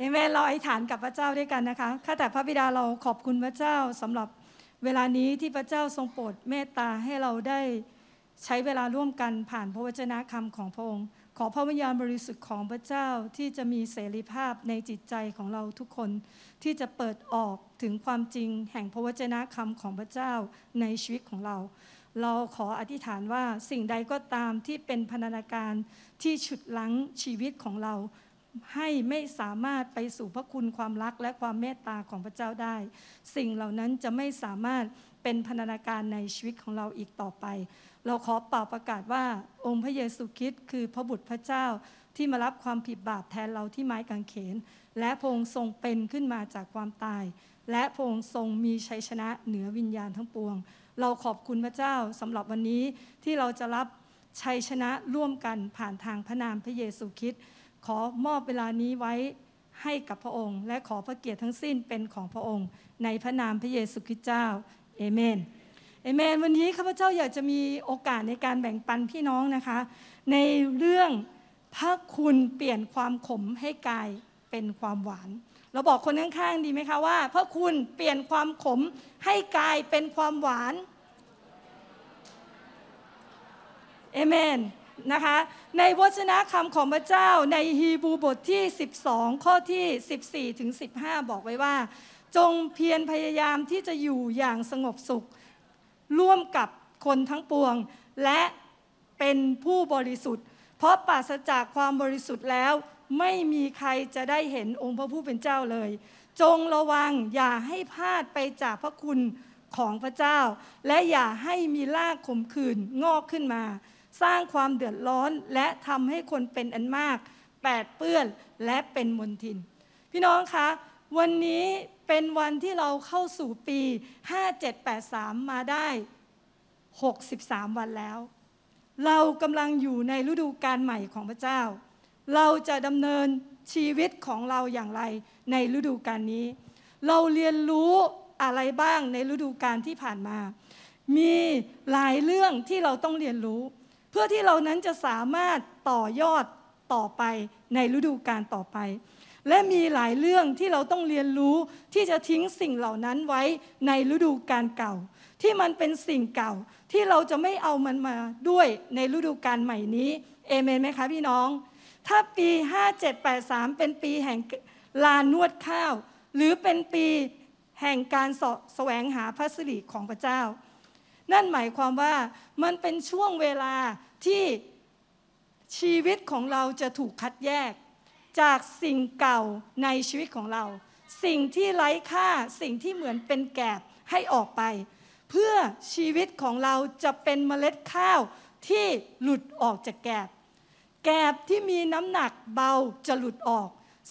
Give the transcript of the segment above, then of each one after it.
เอเมนเราอธิษฐานกับพระเจ้าด้วยกันนะคะข้าแต่พระบิดาเราขอบคุณพระเจ้าสำหรับเวลานี้ที่พระเจ้าทรงโปรดเมตตาให้เราได้ใช้เวลาร่วมกันผ่านพระวจนะคำของพระองค์ ขอพระวิญญาณบริสุทธิ์ของพระเจ้าที่จะมีเสรีภาพในจิตใจของเราทุกคน ที่จะเปิดออกถึงความจริงแห่งพระวจนะคำของพระเจ้าในชีวิตของเรา เราขออธิษฐานว่าสิ่งใดก็ตามที่เป็นพันธนาการที่ฉุดลั้งชีวิตของเรา ให้ไม่สามารถไปสู่พระคุณความรักและความเมตตาของพระเจ้าได้ สิ่งเหล่านั้นจะไม่สามารถเป็นพันธนาการในชีวิตของเราอีกต่อไป เราขอเป่าประกาศว่าองค์พระเยซูคริสต์คือพระบุตรพระเจ้าที่มารับความผิดบาปแทนเราที่ไม้กางเขน และพระองค์ทรงเป็นขึ้นมาจากความตาย และพระองค์ทรงมีชัยชนะเหนือวิญญาณทั้งปวง เราขอบคุณพระเจ้าสำหรับวันนี้ที่เราจะรับชัยชนะร่วมกันผ่านทางพระนามพระเยซูคริสต์ ขอมอบเวลานี้ไว้ให้กับพระองค์ และขอพระเกียรติทั้งสิ้นเป็นของพระองค์ ในพระนามพระเยซูคริสต์เจ้าเอเมนเอเมน วันนี้ข้าพเจ้าอยากจะมีโอกาสในการแบ่งปันพี่น้องนะคะ ในเรื่องพระคุณเปลี่ยนความขมให้กลายเป็นความหวาน เราบอกคนข้างๆดีไหมคะว่าพระคุณเปลี่ยนความขมให้กลายเป็นความหวานเอเมน นะคะ ในวจนะคำของพระเจ้าในฮีบูบทที่ 12 ข้อที่ 14 ถึง 15 บอกไว้ว่า จงเพียรพยายามที่จะอยู่อย่างสงบสุข ร่วมกับคนทั้งปวง และเป็นผู้บริสุทธิ์ เพราะปราศจากความบริสุทธิ์แล้ว ไม่มีใครจะได้เห็นองค์พระผู้เป็นเจ้าเลย จงระวังอย่าให้พลาดไปจากพระคุณของพระเจ้า และอย่าให้มีรากขมขื่นงอกขึ้นมา สร้างความเดือดร้อนและทำให้คนเป็นอันมาก แปดเปื้อนและเป็นมนทิน พี่น้องคะวันนี้เป็นวันที่เราเข้าสู่ปี 5783 มาได้ 63 วันแล้ว เรากำลังอยู่ในฤดูการใหม่ของพระเจ้า เราจะดำเนินชีวิตของเราอย่างไรในฤดูการนี้ เราเรียนรู้อะไรบ้างในฤดูการที่ผ่านมา มีหลายเรื่องที่เราต้องเรียนรู้ เพื่อที่เรานั้นจะสามารถต่อยอดต่อไปในฤดูการต่อไป และมีหลายเรื่องที่เราต้องเรียนรู้ที่จะทิ้งสิ่งเหล่านั้นไว้ในฤดูการเก่า ที่มันเป็นสิ่งเก่าที่เราจะไม่เอามันมาด้วยในฤดูการใหม่นี้เอเมนไหมคะพี่น้อง ถ้าปี 5783 เป็นปีแห่งลานนวดข้าว หรือเป็นปีแห่งการสแสวงหาพระสิริของพระเจ้า นั่นหมายความว่ามันเป็นช่วงเวลาที่ชีวิตของเราจะถูกคัดแยก จากสิ่งเก่าในชีวิตของเรา สิ่งที่ไร้ค่าสิ่งที่เหมือนเป็นแกบให้ออกไป เพื่อชีวิตของเราจะเป็นเมล็ดข้าวที่หลุดออกจากแกบ แกบที่มีน้ำหนักเบาจะหลุดออก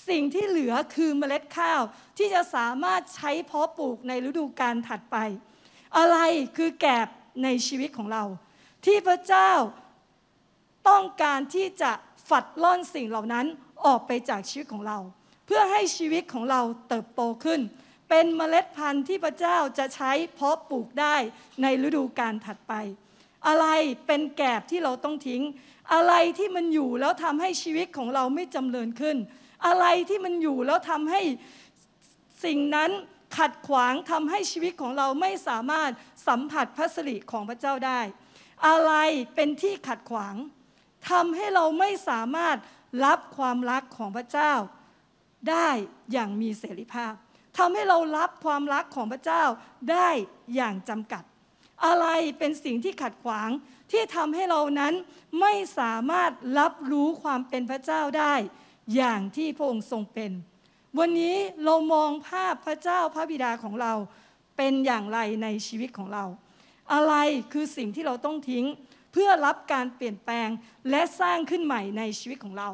สิ่งที่เหลือคือเมล็ดข้าวที่จะสามารถใช้เพาะปลูกในฤดูกาลถัดไป อะไรคือแกบในชีวิตของเรา ที่พระเจ้าต้องการที่จะฝัดล่อนสิ่งเหล่านั้นออกไปจากชีวิตของเรา เพื่อให้ชีวิตของเราเติบโตขึ้น เป็นเมล็ดพันธุ์ที่พระเจ้าจะใช้เพาะปลูกได้ในฤดูกาลถัดไป อะไรเป็นแกบที่เราต้องทิ้ง อะไรที่มันอยู่แล้วทำให้ชีวิตของเราไม่จำเริญขึ้น อะไรที่มันอยู่แล้วทำให้สิ่งนั้น ขัดขวางทำให้ชีวิตของเราไม่สามารถสัมผัสพระสิริของพระเจ้าได้ อะไรเป็นที่ขัดขวางทำให้เราไม่สามารถรับความรักของพระเจ้า ได้อย่างมีเสรีภาพทำให้เรารับความรักของพระเจ้าได้อย่างจำกัด อะไรเป็นสิ่งที่ขัดขวางที่ทำให้เรานั้นไม่สามารถรับรู้ความเป็นพระเจ้าได้ อย่างที่พระองค์ทรงเป็น วันนี้เรามองภาพพระเจ้าพระบิดาของเราเป็นอย่างไรในชีวิตของเรา อะไรคือสิ่งที่เราต้องทิ้งเพื่อรับการเปลี่ยนแปลงและสร้างขึ้นใหม่ในชีวิตของเรา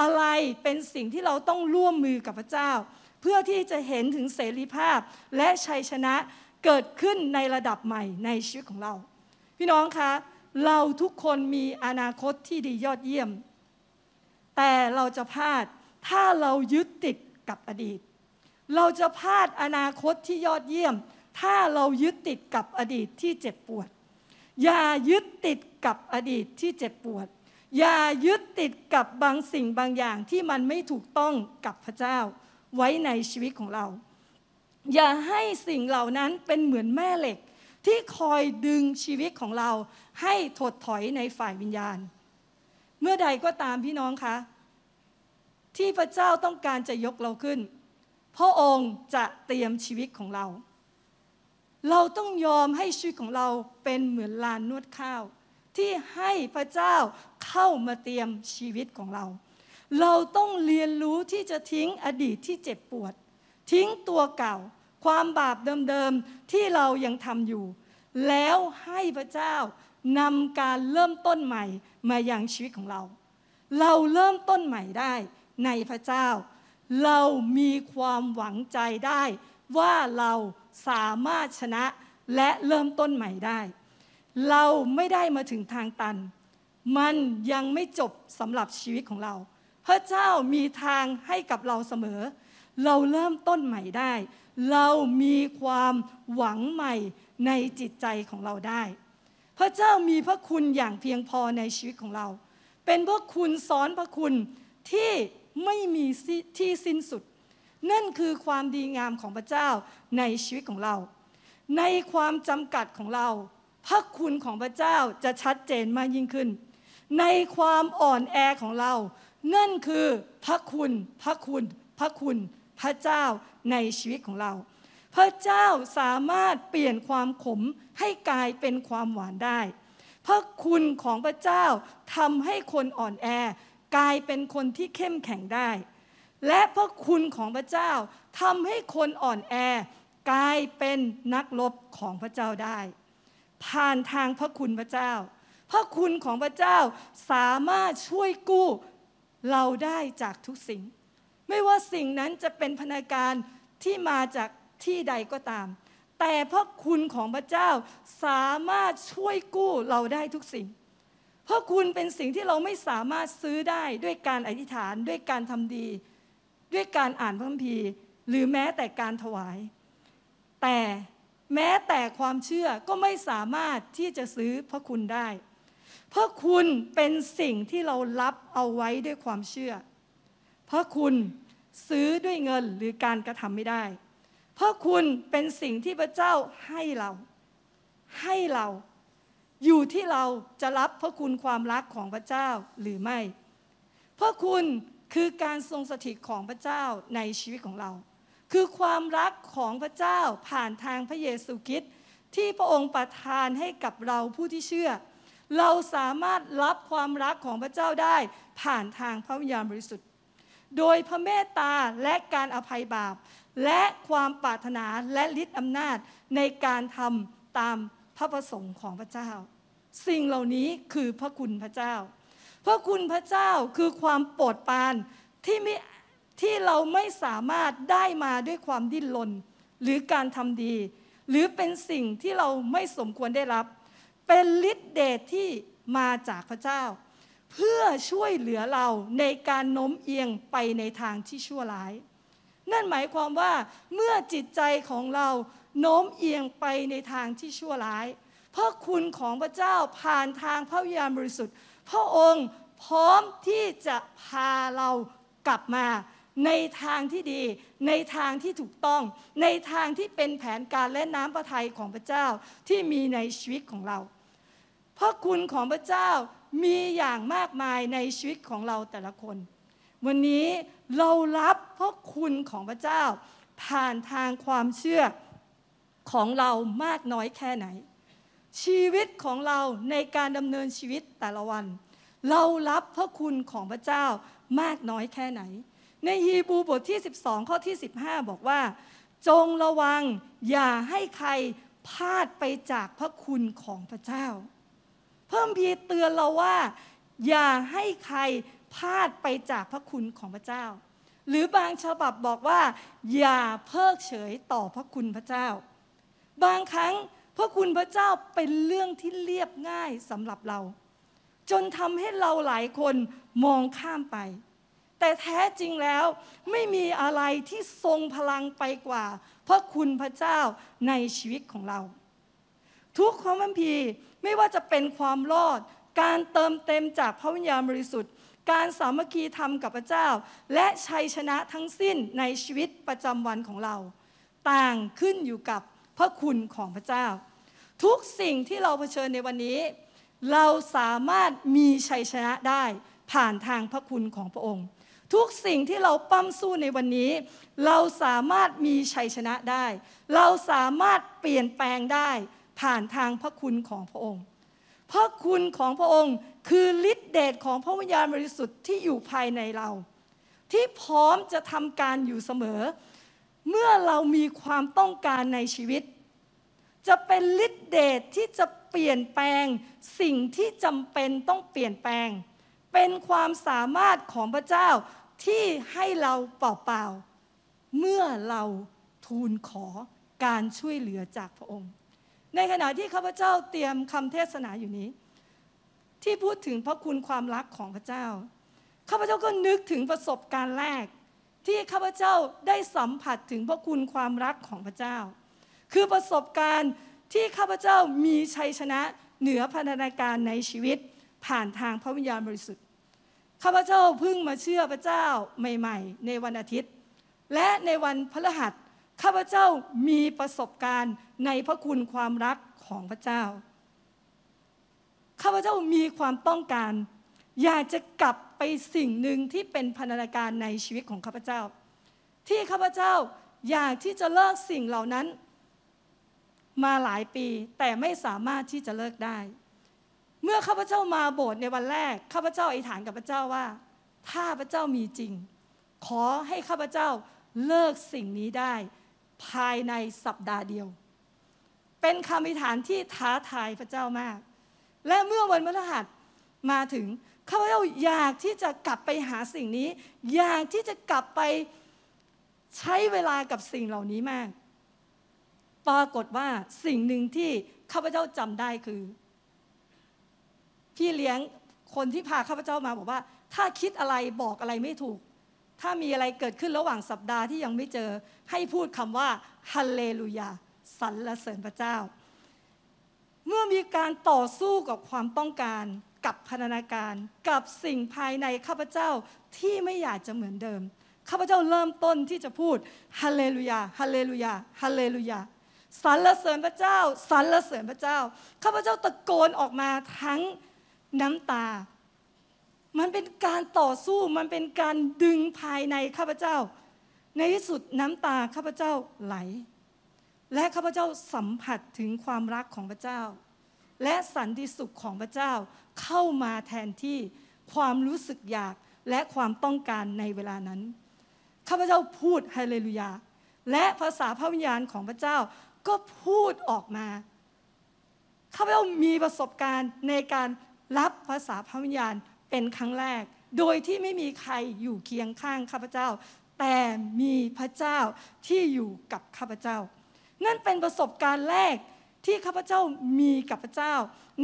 อะไรเป็นสิ่งที่เราต้องร่วมมือกับพระเจ้า เพื่อที่จะเห็นถึงเสรีภาพและชัยชนะเกิดขึ้นในระดับใหม่ในชีวิตของเรา พี่น้องคะเราทุกคนมีอนาคตที่ดียอดเยี่ยม แต่เราจะพลาดถ้าเรายึดติด กับอดีต เราจะพลาดอนาคตที่ยอดเยี่ยม ถ้าเรายึดติดกับอดีตที่เจ็บปวด อย่ายึดติดกับอดีตที่เจ็บปวด อย่ายึดติดกับบางสิ่งบางอย่างที่มันไม่ถูกต้องกับพระเจ้า ไว้ในชีวิตของเรา อย่าให้สิ่งเหล่านั้นเป็นเหมือนแม่เหล็กที่คอยดึงชีวิตของเราให้ถดถอยในฝ่ายวิญญาณ เมื่อใดก็ตามพี่น้องคะ ที่พระเจ้าต้องการจะยกเราขึ้น พระองค์จะเตรียมชีวิตของเรา เราต้องยอมให้ชีวิตของเราเป็นเหมือนลานนวดข้าว ที่ให้พระเจ้าเข้ามาเตรียมชีวิตของเรา เราต้องเรียนรู้ที่จะทิ้งอดีตที่เจ็บปวด ทิ้งตัวเก่า ความบาปเดิมๆที่เรายังทำอยู่ แล้วให้พระเจ้านำการเริ่มต้นใหม่มายังชีวิตของเรา เราเริ่มต้นใหม่ได้ ในพระเจ้า เรามีความหวังใจได้ว่าเราสามารถชนะและเริ่มต้นใหม่ได้ เราไม่ได้มาถึงทางตัน มันยังไม่จบสำหรับชีวิตของเรา พระเจ้ามีทางให้กับเราเสมอ เราเริ่มต้นใหม่ได้ เรามีความหวังใหม่ในจิตใจของเราได้ พระเจ้ามีพระคุณอย่างเพียงพอในชีวิตของเรา เป็นพระคุณซ้อนพระคุณที่ ไม่มีที่สิ้นสุด นั่นคือความดีงามของพระเจ้าในชีวิตของเรา ในความจำกัดของเรา พระคุณของพระเจ้าจะชัดเจนมากยิ่งขึ้น ในความอ่อนแอของเรา นั่นคือพระคุณ พระคุณ พระคุณ พระเจ้าในชีวิตของเรา พระเจ้าสามารถเปลี่ยนความขมให้กลายเป็นความหวานได้พระคุณของพระเจ้าทำให้คนอ่อนแอ กลายเป็นคนที่เข้มแข็งได้ และพระคุณของพระเจ้าทำให้คนอ่อนแอกลายเป็นนักรบของพระเจ้าได้ ผ่านทางพระคุณพระเจ้า พระคุณของพระเจ้าสามารถช่วยกู้เราได้จากทุกสิ่ง ไม่ว่าสิ่งนั้นจะเป็นพนาการที่มาจากที่ใดก็ตาม แต่พระคุณของพระเจ้าสามารถช่วยกู้เราได้ทุกสิ่ง พราะคุณเป็นสิ่งที่เราไม่สามารถซื้อได้ด้วยการอธิษฐานด้วยการทำดี ด้วยการอ่านพระคัมภีร์ หรือแม้แต่การถวาย แต่แม้แต่ความเชื่อก็ไม่สามารถที่จะซื้อพระคุณได้ เพราะคุณเป็นสิ่งที่เรารับเอาไว้ด้วยความเชื่อ เพราะคุณซื้อด้วยเงินหรือการกระทำไม่ได้ เพราะคุณเป็นสิ่งที่พระเจ้าให้เรา ให้เรา อยู่ที่เราจะรับพระคุณความรักของพระเจ้าหรือไม่ พระคุณคือการทรงสถิตของพระเจ้าในชีวิตของเรา คือความรักของพระเจ้าผ่านทางพระเยซูคริสต์ที่พระองค์ประทานให้กับเราผู้ที่เชื่อ เราสามารถรับความรักของพระเจ้าได้ผ่านทางพระวิญญาณบริสุทธิ์ โดยพระเมตตาและการอภัยบาป และความปรารถนาและฤทธิอำนาจในการทำตาม พระประสงค์ของพระเจ้า สิ่งเหล่านี้คือพระคุณพระเจ้า พระคุณพระเจ้าคือความโปรดปรานที่ไม่ที่เราไม่สามารถได้มาด้วยความดิ้นรนหรือการทำดี หรือเป็นสิ่งที่เราไม่สมควรได้รับ เป็นฤทธิเดชที่มาจากพระเจ้า เพื่อช่วยเหลือเราในการโน้มเอียงไปในทางที่ชั่วร้าย นั่นหมายความว่าเมื่อจิตใจของเรา โน้มเอียงไปในทางที่ชั่วร้าย เพราะคุณของพระเจ้าผ่านทางพระวิญญาณบริสุทธิ์ พระองค์พร้อมที่จะพาเรากลับมาในทางที่ดี ในทางที่ถูกต้อง ในทางที่เป็นแผนการและน้ำพระทัยของพระเจ้าที่มีในชีวิตของเรา เพราะคุณของพระเจ้ามีอย่างมากมายในชีวิตของเราแต่ละคน วันนี้เรารับพระคุณของพระเจ้า ผ่านทางความเชื่อ ของเรามากน้อยแค่ไหน ชีวิตของเราในการดำเนินชีวิตแต่ละวัน เรารับพระคุณของพระเจ้ามากน้อยแค่ไหน ในฮีบูบทที่ 12 ข้อที่ 15 บอกว่า จงระวังอย่าให้ใครพลาดไปจากพระคุณของพระเจ้า เพิ่มพีเตือนเราว่า อย่าให้ใครพลาดไปจากพระคุณของพระเจ้า หรือบางฉบับบอกว่า อย่าเพิกเฉยต่อพระคุณพระเจ้า บางครั้งพระคุณพระเจ้าเป็นเรื่องที่เรียบง่ายสำหรับเรา จนทำให้เราหลายคนมองข้ามไป แต่แท้จริงแล้วไม่มีอะไรที่ทรงพลังไปกว่า พระคุณพระเจ้าในชีวิตของเรา ทุกความพัมพีไม่ว่าจะเป็นความรอด การเติมเต็มจากพระวิญญาณบริสุทธิ์ การสามัคคีธรรมกับพระเจ้า และชัยชนะทั้งสิ้นในชีวิตประจำวันของเรา ต่างขึ้นอยู่กับ พระคุณของพระเจ้า ทุกสิ่งที่เราเผชิญในวันนี้ เราสามารถมีชัยชนะได้ผ่านทางพระคุณของพระองค์ ทุกสิ่งที่เราปั้มสู้ในวันนี้ เราสามารถมีชัยชนะได้ เราสามารถเปลี่ยนแปลงได้ผ่านทางพระคุณของพระองค์พระคุณของพระองค์คือฤทธิเดชของพระวิญญาณบริสุทธิ์ที่อยู่ภายในเรา ที่พร้อมจะทำการอยู่เสมอ เมื่อเรามีความต้องการในชีวิต จะเป็นฤทธิเดชที่จะเปลี่ยนแปลง สิ่งที่จำเป็นต้องเปลี่ยนแปลง เป็นความสามารถของพระเจ้าที่ให้เราเปล่าๆเมื่อเราทูลขอการช่วยเหลือจากพระองค์ ในขณะที่ข้าพเจ้าเตรียมคำเทศนาอยู่นี้ ที่พูดถึงพระคุณความรักของพระเจ้าข้าพเจ้าก็นึกถึงประสบการณ์แรก ที่ข้าพเจ้าได้สัมผัสถึงพระคุณความรักของพระเจ้า คือประสบการณ์ที่ข้าพเจ้ามีชัยชนะเหนือพันธนาการในชีวิต ผ่านทางพระวิญญาณบริสุทธิ์ข้าพเจ้าเพิ่งมาเชื่อพระเจ้าใหม่ ๆ ในวันอาทิตย์ และในวันพฤหัสข้าพเจ้ามีประสบการณ์ในพระคุณความรักของพระเจ้าข้าพเจ้ามีความต้องการ อยากจะกลับ ไปสิ่งหนึ่งที่เป็นพันธนาการในชีวิตของข้าพเจ้า ที่ข้าพเจ้าอยากที่จะเลิกสิ่งเหล่านั้น มาหลายปีแต่ไม่สามารถที่จะเลิกได้ เมื่อข้าพเจ้ามาโบสถ์ในวันแรกข้าพเจ้าอธิษฐานกับพระเจ้าว่า ถ้าพระเจ้ามีจริง ขอให้ข้าพเจ้าเลิกสิ่งนี้ได้ ภายในสัปดาห์เดียว เป็นคำอธิษฐานที่ท้าทายพระเจ้ามาก และเมื่อวันพฤหัสมาถึง ข้าพเจ้าอยากที่จะกลับไปหาสิ่งนี้ อยากที่จะกลับไปใช้เวลากับสิ่งเหล่านี้มาก ปรากฏว่าสิ่งหนึ่งที่ข้าพเจ้าจำได้คือ พี่เลี้ยงคนที่พาข้าพเจ้ามาบอกว่า ถ้าคิดอะไรบอกอะไรไม่ถูก ถ้ามีอะไรเกิดขึ้นระหว่างสัปดาห์ที่ยังไม่เจอ ให้พูดคำว่าฮัลเลลูยาสรรเสริญพระเจ้า เมื่อมีการต่อสู้กับความต้องการ กับพันธนาการกับสิ่งภายในข้าพเจ้าที่ไม่อยากจะเหมือนเดิม ข้าพเจ้าเริ่มต้นที่จะพูดฮัลเลลูยาฮัลเลลูยาฮัลเลลูยาสรรเสริญพระเจ้าสรรเสริญพระเจ้า ข้าพเจ้าตะโกนออกมาทั้งน้ำตา มันเป็นการต่อสู้มันเป็นการดึงภายในข้าพเจ้า ในที่สุดน้ำตาข้าพเจ้าไหล และข้าพเจ้าสัมผัสถึงความรักของพระเจ้า และสันติสุขของพระเจ้า เข้ามาแทนที่ความรู้สึกอยากและความต้องการในเวลานั้น ข้าพเจ้าพูดฮาเลลูยา และภาษาพระวิญญาณของพระเจ้าก็พูดออกมา ข้าพเจ้ามีประสบการณ์ในการรับภาษาพระวิญญาณเป็นครั้งแรก โดยที่ไม่มีใครอยู่เคียงข้างข้าพเจ้า แต่มีพระเจ้าที่อยู่กับข้าพเจ้า นั่นเป็นประสบการณ์แรกที่ข้าพเจ้ามีกับพระเจ้า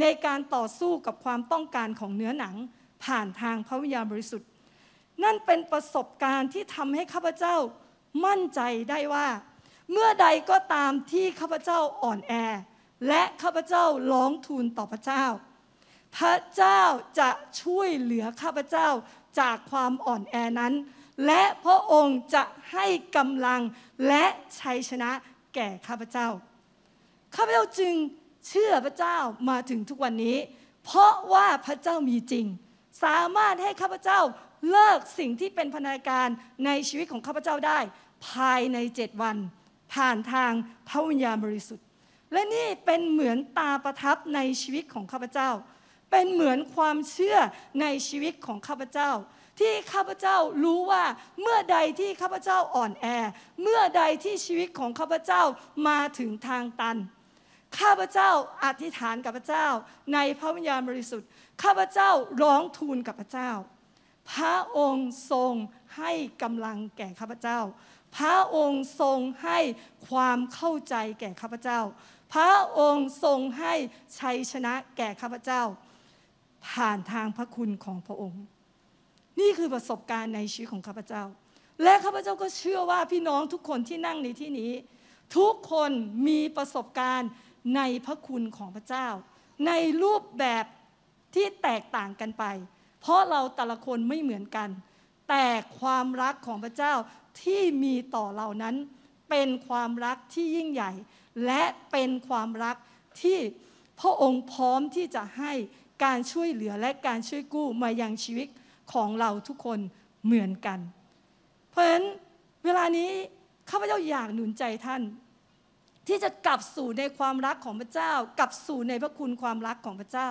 ในการต่อสู้กับความต้องการของเนื้อหนัง ผ่านทางพระวิญญาณบริสุทธิ์ นั่นเป็นประสบการณ์ที่ทำให้ข้าพเจ้ามั่นใจได้ว่า เมื่อใดก็ตามที่ข้าพเจ้าอ่อนแอ และข้าพเจ้าร้องทูลต่อพระเจ้า พระเจ้าจะช่วยเหลือข้าพเจ้าจากความอ่อนแอนั้น และพระองค์จะให้กำลังและชัยชนะแก่ข้าพเจ้า ข้าพเจ้าจึง เชื่อพระเจ้ามาถึงทุกวันนี้ เพราะว่าพระเจ้ามีจริง สามารถให้ข้าพเจ้าเลิกสิ่งที่เป็นพนาการในชีวิตของข้าพเจ้าได้ ภายในเจ็ดวัน ผ่านทางพระวิญญาณบริสุทธิ์ และนี่เป็นเหมือนตาประทับในชีวิตของข้าพเจ้า เป็นเหมือนความเชื่อในชีวิตของข้าพเจ้าที่ข้าพเจ้ารู้ว่าเมื่อใดที่ข้าพเจ้าอ่อนแอ เมื่อใดที่ชีวิตของข้าพเจ้ามาถึงทางตัน ข้าพเจ้าอธิษฐานกับพระเจ้า ในพระวิญญาณบริสุทธิ์ ข้าพเจ้าร้องทูลกับพระเจ้า พระองค์ทรงให้กำลังแก่ข้าพเจ้า พระองค์ทรงให้ความเข้าใจแก่ข้าพเจ้า พระองค์ทรงให้ชัยชนะแก่ข้าพเจ้า ผ่านทางพระคุณของพระองค์ นี่คือประสบการณ์ในชีวิตของข้าพเจ้า และข้าพเจ้าก็เชื่อว่าพี่น้องทุกคนที่นั่งในที่นี้ ทุกคนมีประสบการณ์ ในพระคุณของพระเจ้า ในรูปแบบที่แตกต่างกันไป เพราะเราแต่ละคนไม่เหมือนกัน แต่ความรักของพระเจ้าที่มีต่อเรานั้น เป็นความรักที่ยิ่งใหญ่ และเป็นความรักที่พระองค์พร้อมที่จะให้การช่วยเหลือและการช่วยกู้มายังชีวิตของเราทุกคนเหมือนกัน เพราะฉะนั้นเวลานี้ข้าพเจ้าอยากหนุนใจท่าน ที่จะกลับสู่ในความรักของพระเจ้า กลับสู่ในพระคุณความรักของพระเจ้า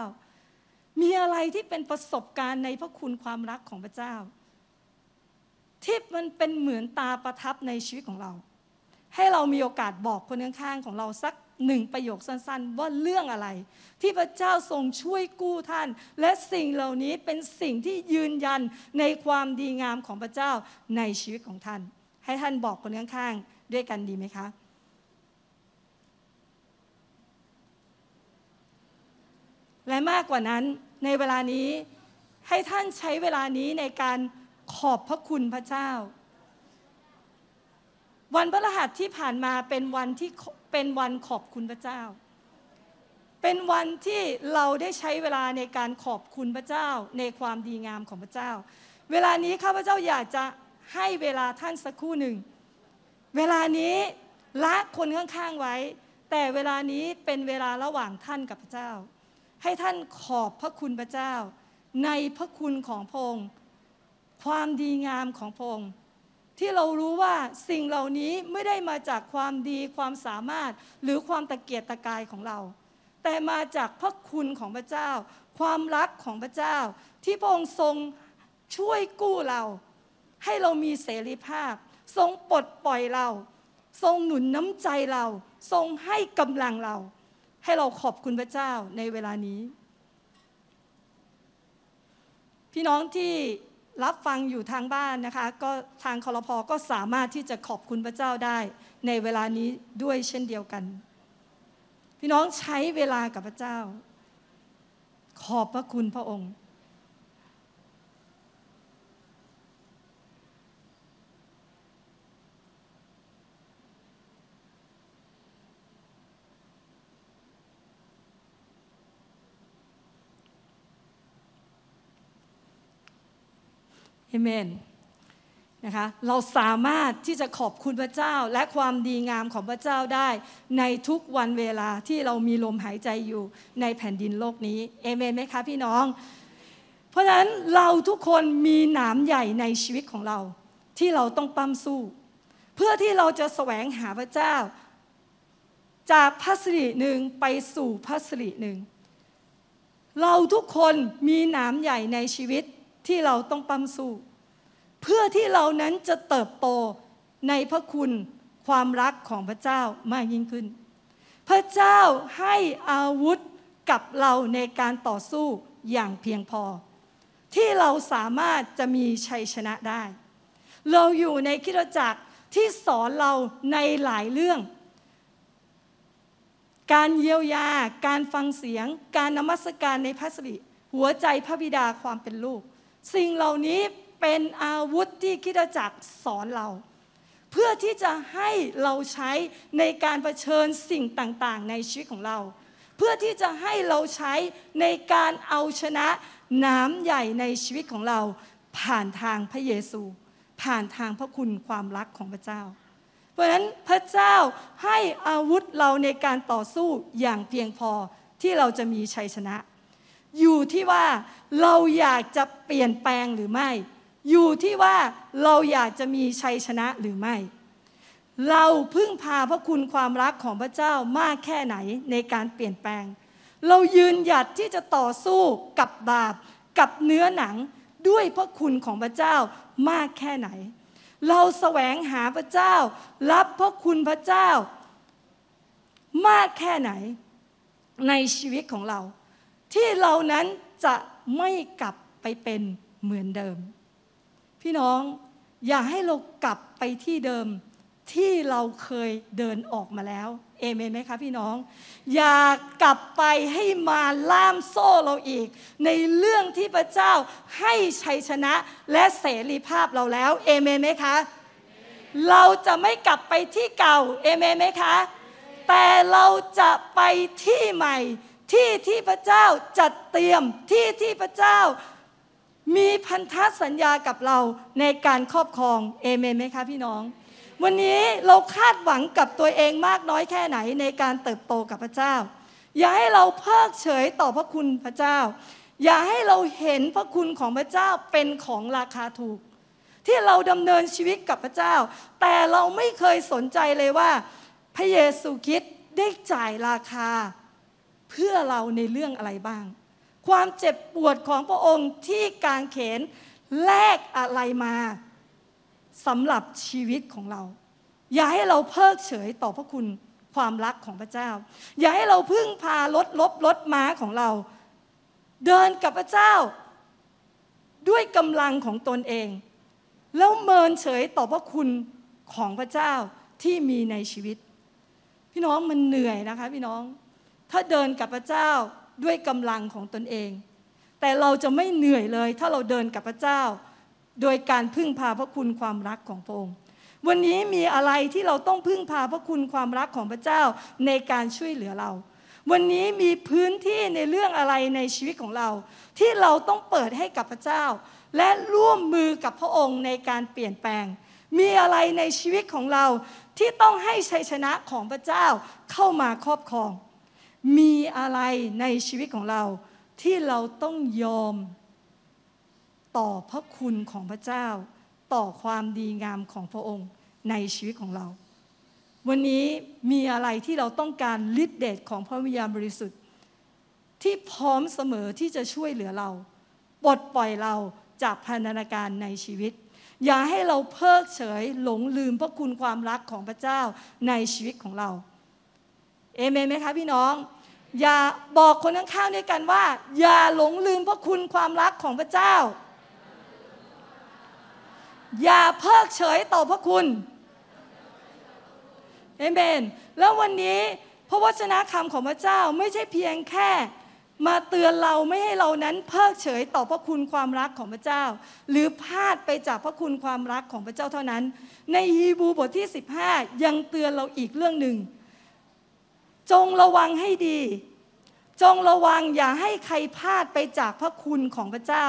มีอะไรที่เป็นประสบการณ์ในพระคุณความรักของพระเจ้า ที่มันเป็นเหมือนตาประทับในชีวิตของเรา ให้เรามีโอกาสบอกคนข้างๆของเราสักหนึ่งประโยคสั้นๆ ว่าเรื่องอะไร ที่พระเจ้าทรงช่วยกู้ท่าน และสิ่งเหล่านี้เป็นสิ่งที่ยืนยันในความดีงามของพระเจ้าในชีวิตของท่าน ให้ท่านบอกคนข้างๆด้วยกันดีไหมคะ และมากกว่านั้นในเวลานี้ให้ท่านใช้เวลานี้ในการขอบพระคุณพระเจ้า วันพระรหัสที่ผ่านมาเป็นวันที่เป็นวันขอบคุณพระเจ้า เป็นวันที่เราได้ใช้เวลาในการขอบคุณพระเจ้า ในความดีงามของพระเจ้า เวลานี้ข้าพเจ้าอยากจะให้เวลาท่านสักครู่หนึ่ง เวลานี้ละคนข้างๆไว้ แต่เวลานี้เป็นเวลาระหว่างท่านกับพระเจ้า ให้ท่านขอบพระคุณพระเจ้า ในพระคุณของพระองค์ความดีงามของพระองค์ที่เรารู้ว่าสิ่งเหล่านี้ไม่ได้มาจากความดีความสามารถหรือความตะเกียกตะกายของเรา แต่มาจากพระคุณของพระเจ้า ความรักของพระเจ้า ที่พระองค์ทรงช่วยกู้เรา ให้เรามีเสรีภาพ ทรงปลดปล่อยเรา ทรงหนุนน้ำใจเรา ทรงให้กำลังเรา ให้เราขอบคุณพระเจ้าในเวลานี้ พี่น้องที่รับฟังอยู่ทางบ้านนะคะก็ทางคอรพอก็สามารถที่จะขอบคุณพระเจ้าได้ในเวลานี้ด้วยเช่นเดียวกัน พี่น้องใช้เวลากับพระเจ้า ขอบพระคุณพระองค์ เอเมนนะคะเราสามารถที่จะขอบคุณพระเจ้าและความดีงามของพระเจ้าได้ในทุกวันเวลาที่เรามีลมหายใจอยู่ในแผ่นดินโลกนี้เอเมนไหมคะพี่น้อง เพราะฉะนั้นเราทุกคนมีหนามใหญ่ในชีวิตของเรา ที่เราต้องปั้มสู้ เพื่อที่เราจะแสวงหาพระเจ้า จากพัสริหนึ่งไปสู่พัสริหนึ่งเราทุกคนมีหนามใหญ่ในชีวิต ที่เราต้องปั้มสู้ เพื่อที่เรานั้นจะเติบโตในพระคุณความรักของพระเจ้ามากยิ่งขึ้น พระเจ้าให้อาวุธกับเราในการต่อสู้อย่างเพียงพอ ที่เราสามารถจะมีชัยชนะได้ เราอยู่ในคิดจักรที่สอนเราในหลายเรื่อง การเยียวยา การฟังเสียง การนมัสการในพระสิริหัวใจพระบิดาความเป็นลูก สิ่งเหล่านี้เป็นอาวุธที่คิดจักรสอนเรา เพื่อที่จะให้เราใช้ในการรเผชิญสิ่งต่างๆ ในชีวิตของเรา เพื่อที่จะให้เราใช้ในการเอาชนะน้ำใหญ่ในชีวิตของเรา ผ่านทางพระเยซู ผ่านทางพระคุณความรักของพระเจ้า เพราะฉะนั้นพระเจ้าให้อาวุธเราในการต่อสู้อย่างเพียงพอที่เราจะมีชัยชนะ อยู่ที่ว่า เราอยากจะเปลี่ยนแปลงหรือไม่ อยู่ที่ว่าเราอยากจะมีชัยชนะหรือไม่ เราพึ่งพาพระคุณความรักของพระเจ้ามากแค่ไหนในการเปลี่ยนแปลง เรายืนหยัดที่จะต่อสู้กับบาปกับเนื้อหนังด้วยพระคุณของพระเจ้ามากแค่ไหน เราแสวงหาพระเจ้า รับพระคุณพระเจ้า มากแค่ไหนในชีวิตของเรา ที่เรานั้นจะ ไม่กลับไปเป็นเหมือนเดิม พี่น้องอย่าให้เรากลับไปที่เดิมที่เราเคยเดินออกมาแล้วเอเมนไหมคะพี่น้อง อย่ากลับไปให้มาล่ามโซ่เราอีก ในเรื่องที่พระเจ้าให้ชัยชนะและเสรีภาพเราแล้วเอเมนไหมคะเราจะไม่กลับไปที่เก่าเอเมนไหมคะแต่เราจะไปที่ใหม่ ที่ที่พระเจ้าจัดเตรียมที่ที่พระเจ้า มีพันธสัญญากับเราในการครอบครองเอเมนไหมคะพี่น้อง วันนี้เราคาดหวังกับตัวเองมากน้อยแค่ไหนในการเติบโตกับพระเจ้า อย่าให้เราเพิกเฉยต่อพระคุณพระเจ้า อย่าให้เราเห็นพระคุณของพระเจ้าเป็นของราคาถูก ที่เราดำเนินชีวิตกับพระเจ้า แต่เราไม่เคยสนใจเลยว่า พระเยซูคริสต์ได้จ่ายราคา พื่อเราในเรื่องอะไรบ้าง ความเจ็บปวดของพระองค์ที่กางเขนแลกอะไรมาสำหรับชีวิตของเรา อย่าให้เราเพิกเฉยต่อพระคุณความรักของพระเจ้า อย่าให้เราพึ่งพารถลบรถม้าของเรา เดินกับพระเจ้า ด้วยกำลังของตนเอง แล้วเมินเฉยต่อพระคุณของพระเจ้าที่มีในชีวิต พี่น้องมันเหนื่อยนะคะ พี่น้อง ถ้าเดินกับพระเจ้าด้วยกำลังของตนเอง แต่เราจะไม่เหนื่อยเลย ถ้าเราเดินกับพระเจ้า โดยการพึ่งพาพระคุณความรักของพระองค์วันนี้มีอะไรที่เราต้องพึ่งพาพระคุณความรักของพระเจ้าในการช่วยเหลือเรา วันนี้มีพื้นที่ในเรื่องอะไรในชีวิตของเรา ที่เราต้องเปิดให้กับพระเจ้า และร่วมมือกับพระองค์ในการเปลี่ยนแปลง มีอะไรในชีวิตของเราที่ต้องให้ชัยชนะของพระเจ้าเข้ามาครอบครอง มีอะไรในชีวิตของเรา ที่เราต้องยอม ต่อพระคุณของพระเจ้า ต่อความดีงามของพระองค์ในชีวิตของเรา วันนี้มีอะไรที่เราต้องการฤทธิเดชของพระวิญญาณบริสุทธิ์ ที่พร้อมเสมอที่จะช่วยเหลือเราปลดปล่อยเราจากพันธนาการในชีวิต อย่าให้เราเพิกเฉยหลงลืมพระคุณความรักของพระเจ้าในชีวิตของเราเอเมนไหมคะพี่น้อง อย่าบอกคนข้างๆด้วยกันว่า อย่าหลงลืมพระคุณความรักของพระเจ้า อย่าเพิกเฉยต่อพระคุณเอเมน แล้ววันนี้พระวจนะคำของพระเจ้าไม่ใช่เพียงแค่มาเตือนเราไม่ให้เรานั้นเพิกเฉยต่อพระคุณความรักของพระเจ้า หรือพลาดไปจากพระคุณความรักของพระเจ้าเท่านั้น ในฮีบูบทที่ 15 ยังเตือนเราอีกเรื่องหนึ่ง จงระวังให้ดี จงระวังอย่าให้ใครพลาดไปจากพระคุณของพระเจ้า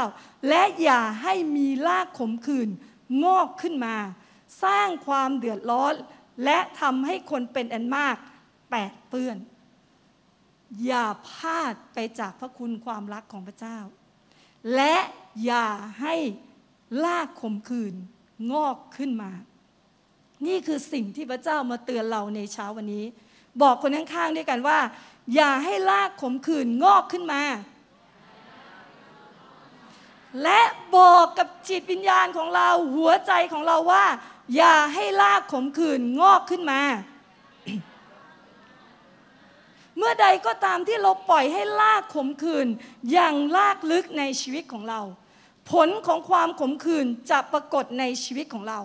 และอย่าให้มีลากขมขื่นงอกขึ้นมา สร้างความเดือดร้อน และทำให้คนเป็นอันมากแปดเปื้อน อย่าพลาดไปจากพระคุณความรักของพระเจ้า และอย่าให้ลากขมขื่นงอกขึ้นมา นี่คือสิ่งที่พระเจ้ามาเตือนเราในเช้าวันนี้ บอกคนข้างๆด้วยกันว่า อย่าให้ลากขมขื่นงอกขึ้นมา และบอกกับจิตวิญญาณของเราหัวใจของเราว่า อย่าให้ลากขมขื่นงอกขึ้นมา เมื่อใดก็ตามที่เราปล่อยให้ลากขมขื่นอย่างลากลึกในชีวิตของเรา ผลของความขมขื่นจะปรากฏในชีวิตของเรา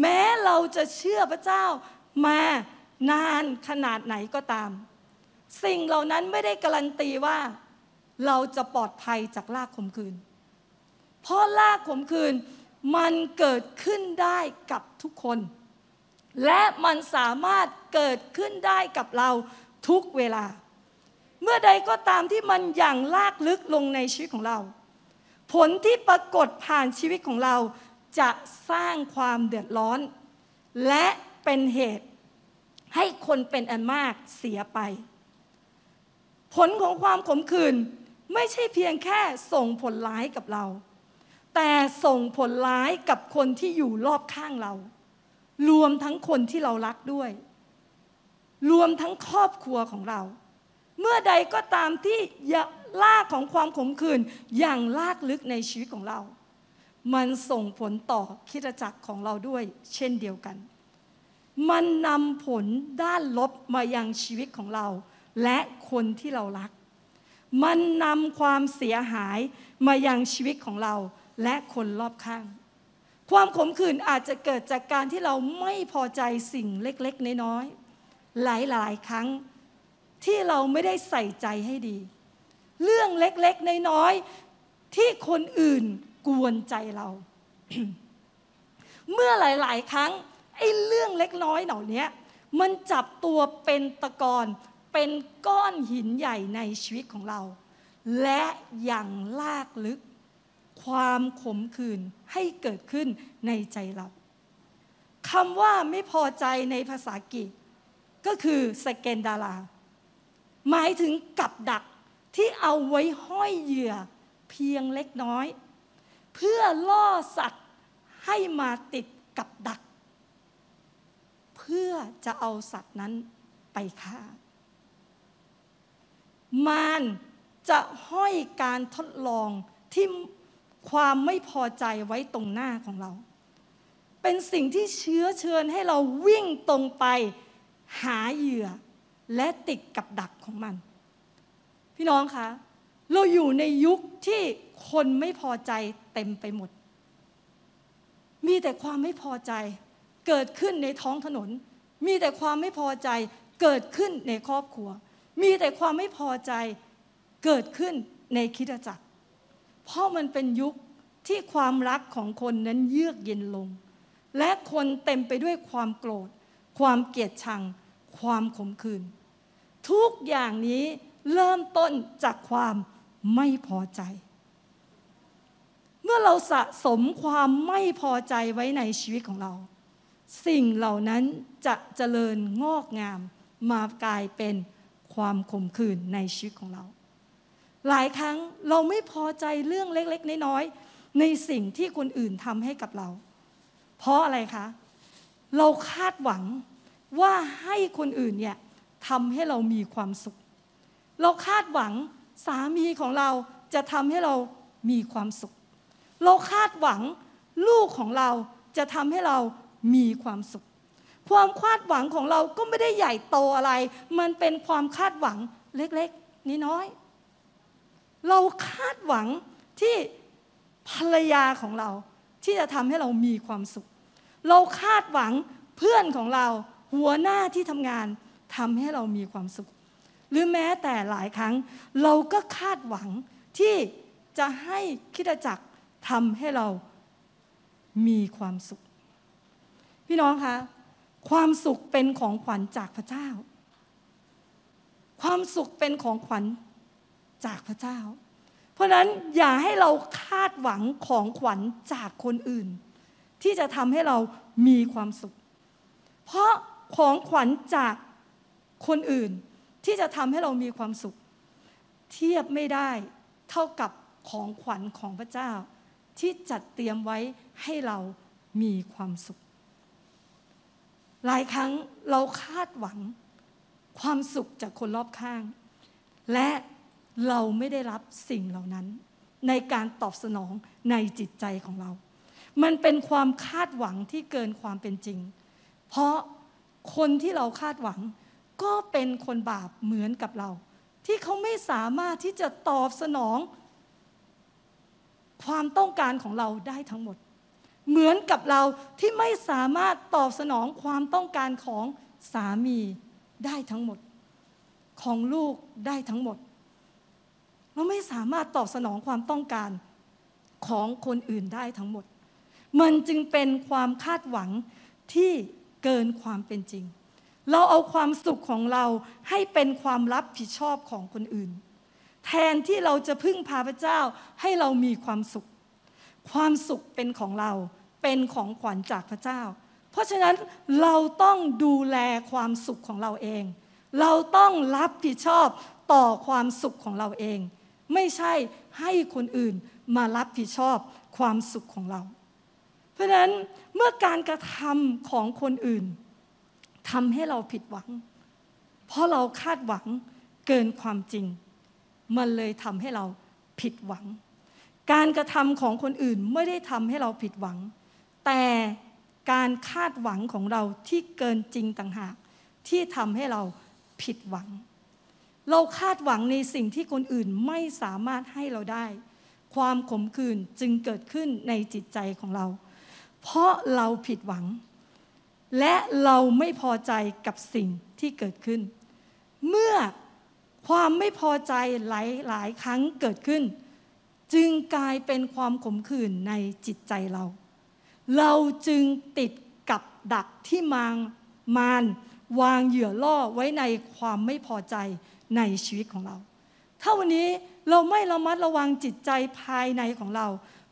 แม้เราจะเชื่อพระเจ้ามา นานขนาดไหนก็ตาม สิ่งเหล่านั้นไม่ได้การันตีว่า เราจะปลอดภัยจากลากขมขื่นเพราะลากขมขื่นมันเกิดขึ้นได้กับทุกคน และมันสามารถเกิดขึ้นได้กับเราทุกเวลา เมื่อใดก็ตามที่มันอย่างลากลึกลงในชีวิตของเรา ผลที่ปรากฏผ่านชีวิตของเราจะสร้างความเดือดร้อน และเป็นเหตุ ให้คนเป็นอันมากเสียไป ผลของความขมขื่นไม่ใช่เพียงแค่ส่งผลร้ายกับเรา แต่ส่งผลร้ายกับคนที่อยู่รอบข้างเรา รวมทั้งคนที่เรารักด้วย รวมทั้งครอบครัวของเรา เมื่อใดก็ตามที่ลากของความขมขื่นอย่างลากลึกในชีวิตของเรา มันส่งผลต่อคิดจักรของเราด้วย เช่นเดียวกัน มันนำผลด้านลบมายังชีวิตของเรา และคนที่เรารัก มันนำความเสียหายมายังชีวิตของเรา และคนรอบข้าง ความขมขื่นอาจจะเกิดจากการที่เราไม่พอใจสิ่งเล็กๆ น้อยๆ หลายๆ ครั้งที่เราไม่ได้ใส่ใจให้ดี เรื่องเล็กๆ น้อยๆ ที่คนอื่นกวนใจเรา เมื่อหลาย ๆ ครั้ง ไอ้เรื่องเล็กน้อยเหล่านี้มันจับตัวเป็นตะกอนเป็นก้อนหินใหญ่ในชีวิตของเรา และยังลากลึก ความขมขื่นให้เกิดขึ้นในใจเราคำว่าไม่พอใจในภาษาอังกฤษก็คือสเกนดาลาหมายถึงกับดักที่เอาไว้ห้อยเหยื่อเพียงเล็กน้อย เพื่อล่อสัตว์ให้มาติดกับดัก พื่อจะเอาสัตว์นั้นไปฆ่า มารจะห้อยการทดลองที่ความไม่พอใจไว้ตรงหน้าของเรา เป็นสิ่งที่เชื้อเชิญให้เราวิ่งตรงไปหาเหยื่อ และติดกับดักของมัน พี่น้องคะเราอยู่ในยุคที่คนไม่พอใจเต็มไปหมด มีแต่ความไม่พอใจ เกิดขึ้นในท้องถนน มีแต่ความไม่พอใจเกิดขึ้นในครอบครัว มีแต่ความไม่พอใจเกิดขึ้นในคิดจักร เพราะมันเป็นยุคที่ความรักของคนนั้นเยือกเย็นลง และคนเต็มไปด้วยความโกรธ ความเกลียดชัง ความขมขื่นทุกอย่างนี้เริ่มต้นจากความไม่พอใจ เมื่อเราสะสมความไม่พอใจไว้ในชีวิตของเรา สิ่งเหล่านั้นจะเจริญงอกงามมากลายเป็นความขมขื่นในชีวิตของเรา หลายครั้งเราไม่พอใจเรื่องเล็ก ๆ น้อยๆในสิ่งที่คนอื่นทำให้กับเรา เพราะอะไรคะ เราคาดหวังว่าให้คนอื่นเนี่ยทำให้เรามีความสุข เราคาดหวังสามีของเราจะทำให้เรามีความสุข เราคาดหวังลูกของเราจะทำให้เรา มีความสุข ความคาดหวังของเราก็ไม่ได้ใหญ่โตอะไร มันเป็นความคาดหวังเล็กๆนิดน้อย เราคาดหวังที่ภรรยาของเราที่จะทำให้เรามีความสุข เราคาดหวังเพื่อนของเราหัวหน้าที่ทำงานทำให้เรามีความสุข หรือแม้แต่หลายครั้ง เราก็คาดหวังที่จะให้คิดจักรทำให้เรามีความสุข พี่น้องคะความสุขเป็นของขวัญจากพระเจ้า ความสุขเป็นของขวัญจากพระเจ้า เพราะนั้นอย่าให้เราคาดหวังของขวัญจากคนอื่น ที่จะทำให้เรามีความสุข เพราะของขวัญจากคนอื่น ที่จะทำให้เรามีความสุข เทียบไม่ได้เท่ากับของขวัญของพระเจ้า ที่จัดเตรียมไว้ให้เรามีความสุข หลายครั้งเราคาดหวังความสุขจากคนรอบข้าง และเราไม่ได้รับสิ่งเหล่านั้น ในการตอบสนองในจิตใจของเรา มันเป็นความคาดหวังที่เกินความเป็นจริง เพราะคนที่เราคาดหวังก็เป็นคนบาปเหมือนกับเรา ที่เขาไม่สามารถที่จะตอบสนอง ความต้องการของเราได้ทั้งหมด เหมือนกับเราที่ไม่สามารถตอบสนองความต้องการของสามีได้ทั้งหมด ของลูกได้ทั้งหมด เราไม่สามารถตอบสนองความต้องการของคนอื่นได้ทั้งหมด มันจึงเป็นความคาดหวังที่เกินความเป็นจริง เราเอาความสุขของเราให้เป็นความรับผิดชอบของคนอื่น แทนที่เราจะพึ่งพาพระเจ้าให้เรามีความสุข ความสุขเป็นของเรา เป็นของขวัญจากพระเจ้า เพราะฉะนั้นเราต้องดูแลความสุขของเราเอง เราต้องรับผิดชอบต่อความสุขของเราเอง ไม่ใช่ให้คนอื่นมารับผิดชอบความสุขของเรา เพราะฉะนั้นเมื่อการกระทำของคนอื่นทำให้เราผิดหวัง เพราะเราคาดหวังเกินความจริง มันเลยทำให้เราผิดหวัง การกระทำของคนอื่นไม่ได้ทำให้เราผิดหวัง แต่การคาดหวังของเราที่เกินจริงต่างหาก ที่ทำให้เราผิดหวัง เราคาดหวังในสิ่งที่คนอื่นไม่สามารถให้เราได้ ความขมขื่นจึงเกิดขึ้นในจิตใจของเรา เพราะเราผิดหวัง และเราไม่พอใจกับสิ่งที่เกิดขึ้น เมื่อความไม่พอใจหลายหลายครั้งเกิดขึ้น จึงกลายเป็นความขมขื่นในจิตใจเรา เราจึงติดกับดักที่มางมารวางเหยื่อล่อไว้ในความไม่พอใจในชีวิตของเรา ถ้าวันนี้เราไม่ระมัดระวังจิตใจภายในของเรา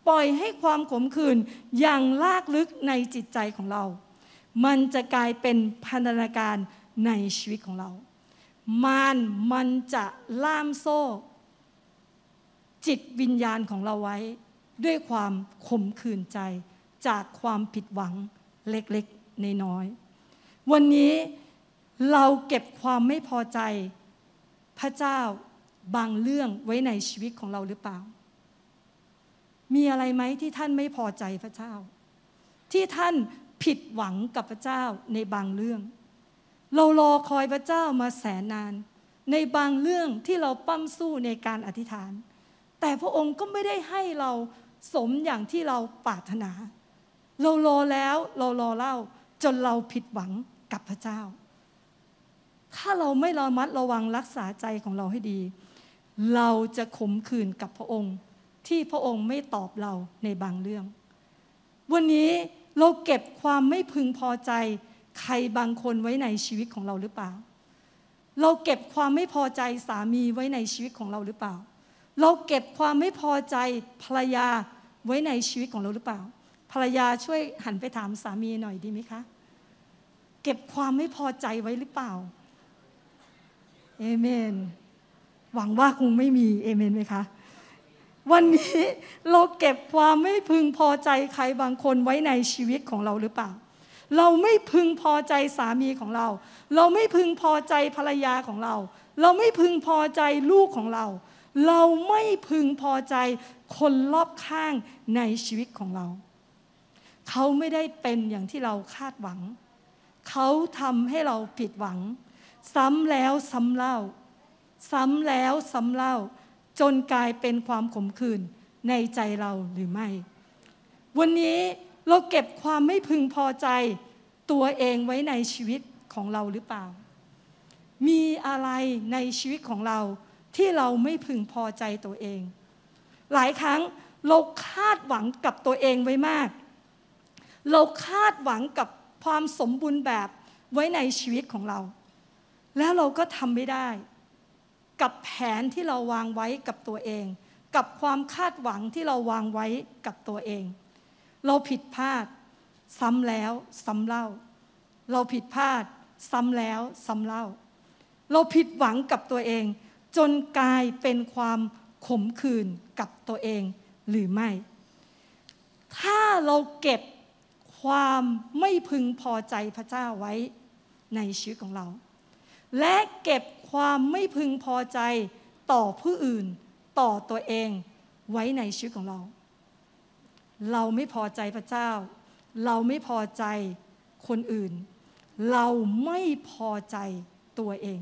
ปล่อยให้ความขมขื่นอย่างลากลึกในจิตใจของเรา มันจะกลายเป็นพันธนาการในชีวิตของเรา มารมันจะล่ามโซ่ จิตวิญญาณของเราไว้ ด้วยความขมขื่นใจ จากความผิดหวังเล็กๆในน้อยๆวันนี้เราเก็บความไม่พอใจพระเจ้าบางเรื่องไว้ในชีวิตของเราหรือเปล่า มีอะไรไหมที่ท่านไม่พอใจพระเจ้า ที่ท่านผิดหวังกับพระเจ้าในบางเรื่อง เรารอคอยพระเจ้ามาแสนนาน ในบางเรื่องที่เราปั้มสู้ในการอธิษฐาน แต่พระองค์ก็ไม่ได้ให้เราสมอย่างที่เราปรารถนา เรารอแล้วเรารอเล่าจนเราผิดหวังกับพระเจ้า ถ้าเราไม่ระมัดระวังรักษาใจของเราให้ดี เราจะขมขื่นกับพระองค์ ที่พระองค์ไม่ตอบเราในบางเรื่อง วันนี้เราเก็บความไม่พึงพอใจใครบางคนไว้ในชีวิตของเราหรือเปล่า เราเก็บความไม่พอใจสามีไว้ในชีวิตของเราหรือเปล่า เราเก็บความไม่พอใจภรรยาไว้ในชีวิตของเราหรือเปล่า ภรรยาช่วยหันไปถามสามีหน่อยดีไหมคะ เก็บความไม่พอใจไว้หรือเปล่า เอเมน หวังว่าคงไม่มีเอเมนไหมคะ วันนี้เราเก็บความไม่พึงพอใจใครบางคนไว้ในชีวิตของเราหรือเปล่า เราไม่พึงพอใจสามีของเรา เราไม่พึงพอใจภรรยาของเรา เราไม่พึงพอใจลูกของเรา เราไม่พึงพอใจคนรอบข้างในชีวิตของเรา เขาไม่ได้เป็นอย่างที่เราคาดหวัง เขาทำให้เราผิดหวัง ซ้ำแล้วซ้ำเล่า ซ้ำแล้วซ้ำเล่า จนกลายเป็นความขมขื่นในใจเราหรือไม่ วันนี้เราเก็บความไม่พึงพอใจตัวเองไว้ในชีวิตของเราหรือเปล่า มีอะไรในชีวิตของเรา ที่เราไม่พึงพอใจตัวเอง หลายครั้งเราคาดหวังกับตัวเองไว้มาก เราคาดหวังกับความสมบูรณ์แบบไว้ในชีวิตของเรา แล้วเราก็ทำไม่ได้ กับแผนที่เราวางไว้กับตัวเอง กับความคาดหวังที่เราวางไว้กับตัวเอง เราผิดพลาด ซ้ำแล้วซ้ำเล่า เราผิดพลาด ซ้ำแล้วซ้ำเล่า เราผิดหวังกับตัวเอง จนกลายเป็นความขมขื่นกับตัวเองหรือไม่ ถ้าเราเก็บความไม่พึงพอใจพระเจ้าไว้ในชีวิตของเรา และเก็บความไม่พึงพอใจต่อผู้อื่นต่อตัวเองไว้ในชีวิตของเรา เราไม่พอใจพระเจ้า เราไม่พอใจคนอื่น เราไม่พอใจตัวเอง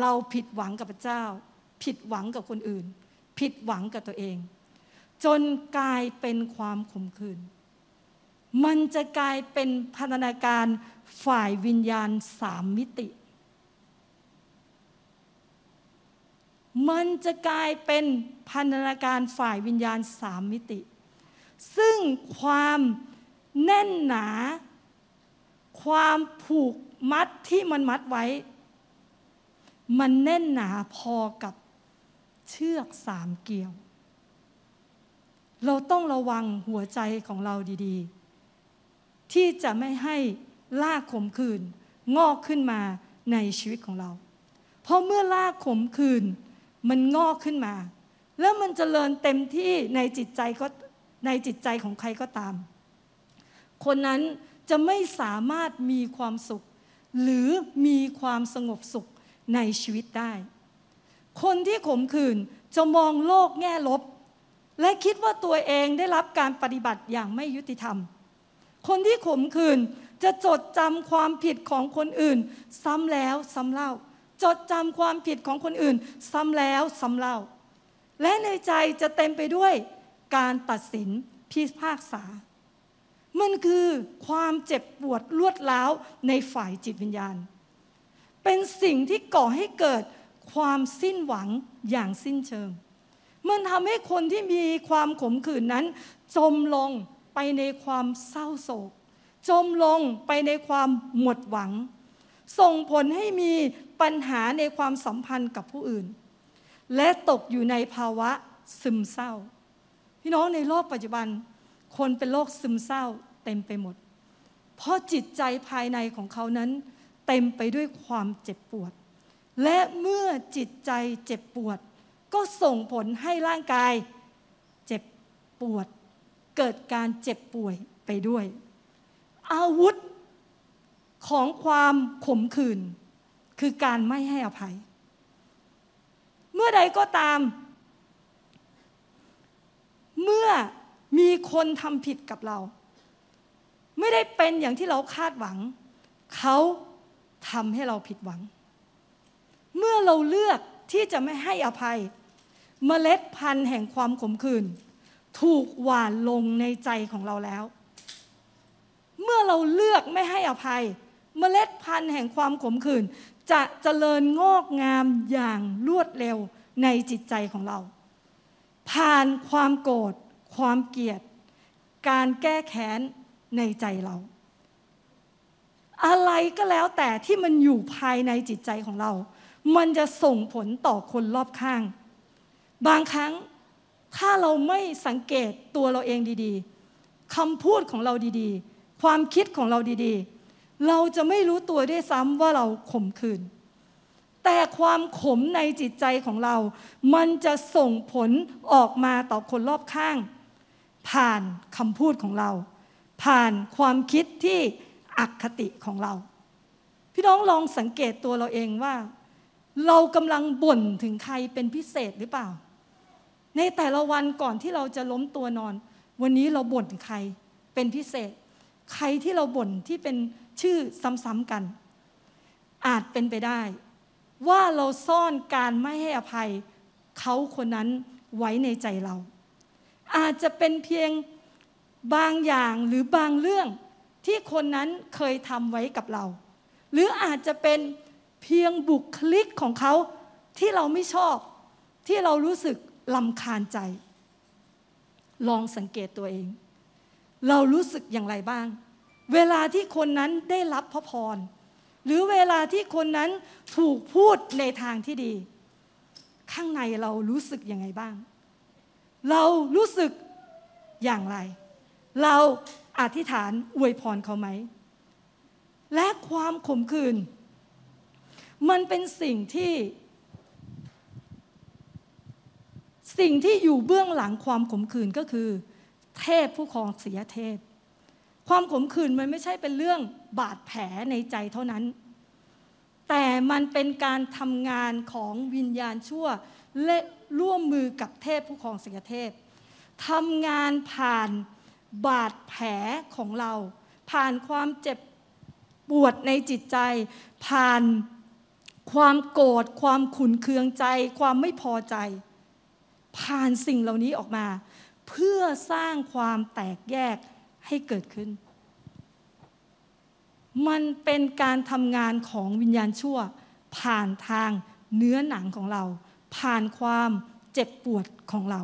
เราผิดหวังกับพระเจ้า ผิดหวังกับคนอื่น ผิดหวังกับตัวเอง จนกลายเป็นความขมขื่นมันจะกลายเป็นพันธนาการฝ่ายวิญญาณสามมิติ มันจะกลายเป็นพันธนาการฝ่ายวิญญาณสามมิติ ซึ่งความแน่นหนา ความผูกมัดที่มันมัดไว้ มันแน่นหนาพอกับเชือกสามเกลียว เราต้องระวังหัวใจของเราดีๆ ที่จะไม่ให้ลากขมขื่นงอกขึ้นมาในชีวิตของเรา เพราะเมื่อลากขมขื่นมันงอกขึ้นมา แล้วมันจเจริญเต็มที่ในจิตใจก็ในจิตใจของใครก็ตาม คนนั้นจะไม่สามารถมีความสุข หรือมีความสงบสุข ในชีวิตได้ คนที่ขมขื่นจะมองโลกแง่ลบ และคิดว่าตัวเองได้รับการปฏิบัติอย่างไม่ยุติธรรม คนที่ขมขื่นจะจดจำความผิดของคนอื่น ซ้ำแล้วซ้ำเล่า จดจำความผิดของคนอื่น ซ้ำแล้วซ้ำเล่า และในใจจะเต็มไปด้วยการตัดสินพิพากษา มันคือความเจ็บปวดลวดล้าวในฝ่ายจิตวิญญาณ เป็นสิ่งที่ก่อให้เกิดความสิ้นหวังอย่างสิ้นเชิง มันทำให้คนที่มีความขมขื่นนั้น จมลงไปในความเศร้าโศก จมลงไปในความหมดหวัง ส่งผลให้มีปัญหาในความสัมพันธ์กับผู้อื่น และตกอยู่ในภาวะซึมเศร้า พี่น้องในโลกปัจจุบัน คนเป็นโรคซึมเศร้าเต็มไปหมด เพราะจิตใจภายในของเขานั้น เต็มไปด้วยความเจ็บปวด และเมื่อจิตใจเจ็บปวด ก็ส่งผลให้ร่างกาย เจ็บปวด เกิดการเจ็บป่วยไปด้วย อาวุธของความขมขื่นคือการไม่ให้อภัย เมื่อใดก็ตาม เมื่อมีคนทำผิดกับเรา ไม่ได้เป็นอย่างที่เราคาดหวัง เขา ทำให้เราผิดหวัง เมื่อเราเลือกที่จะไม่ให้อภัย เมล็ดพันธุ์แห่งความขมขื่นถูกหว่านลงในใจของเราแล้ว เมื่อเราเลือกไม่ให้อภัย เมล็ดพันธุ์แห่งความขมขื่นจะเจริญงอกงามอย่างรวดเร็วในจิตใจของเรา ผ่านความโกรธความเกลียด การแก้แค้นในใจเรา อะไรก็แล้วแต่ที่มันอยู่ภายในจิตใจของเรา มันจะส่งผลต่อคนรอบข้าง บางครั้งถ้าเราไม่สังเกตตัวเราเองดีๆคำพูดของเราดีๆ ความคิดของเราดีๆ เราจะไม่รู้ตัวด้วยซ้ำว่าเราข่มขืน แต่ความขมในจิตใจของเรา มันจะส่งผลออกมาต่อคนรอบข้าง ผ่านคำพูดของเรา ผ่านความคิดที่ อคติของเรา พี่น้องลองสังเกตตัวเราเองว่า เรากำลังบ่นถึงใครเป็นพิเศษหรือเปล่า ในแต่ละวันก่อนที่เราจะล้มตัวนอน วันนี้เราบ่นใครเป็นพิเศษ ใครที่เราบ่นที่เป็นชื่อซ้ำๆกัน อาจเป็นไปได้ ว่าเราซ่อนการไม่ให้อภัยเขาคนนั้นไว้ในใจเรา อาจจะเป็นเพียงบางอย่างหรือบางเรื่อง ที่คนนั้นเคยทำไว้กับเรา หรืออาจจะเป็นเพียงบุคลิกของเขาที่เราไม่ชอบ ที่เรารู้สึกลำคาญใจ ลองสังเกตตัวเอง เรารู้สึกอย่างไรบ้าง เวลาที่คนนั้นได้รับพระพร หรือเวลาที่คนนั้นถูกพูดในทางที่ดี ข้างในเรารู้สึกยังไงบ้าง เรารู้สึกอย่างไร เรา อธิษฐานอวยพรเขาไหม และความขมขื่นมันเป็นสิ่งที่ สิ่งที่อยู่เบื้องหลังความขมขื่นก็คือ เทพผู้ครองเสียเทพ ความขมขื่นมันไม่ใช่เป็นเรื่องบาดแผลในใจเท่านั้น แต่มันเป็นการทำงานของวิญญาณชั่วและร่วมมือกับเทพผู้ครองเสียเทพทำงานผ่าน บาดแผลของเรา ผ่านความเจ็บปวดในจิตใจ ผ่านความโกรธความขุนเคืองใจ ความไม่พอใจ ผ่านสิ่งเหล่านี้ออกมา เพื่อสร้างความแตกแยกให้เกิดขึ้น มันเป็นการทำงานของวิญญาณชั่ว ผ่านทางเนื้อหนังของเรา ผ่านความเจ็บปวดของเรา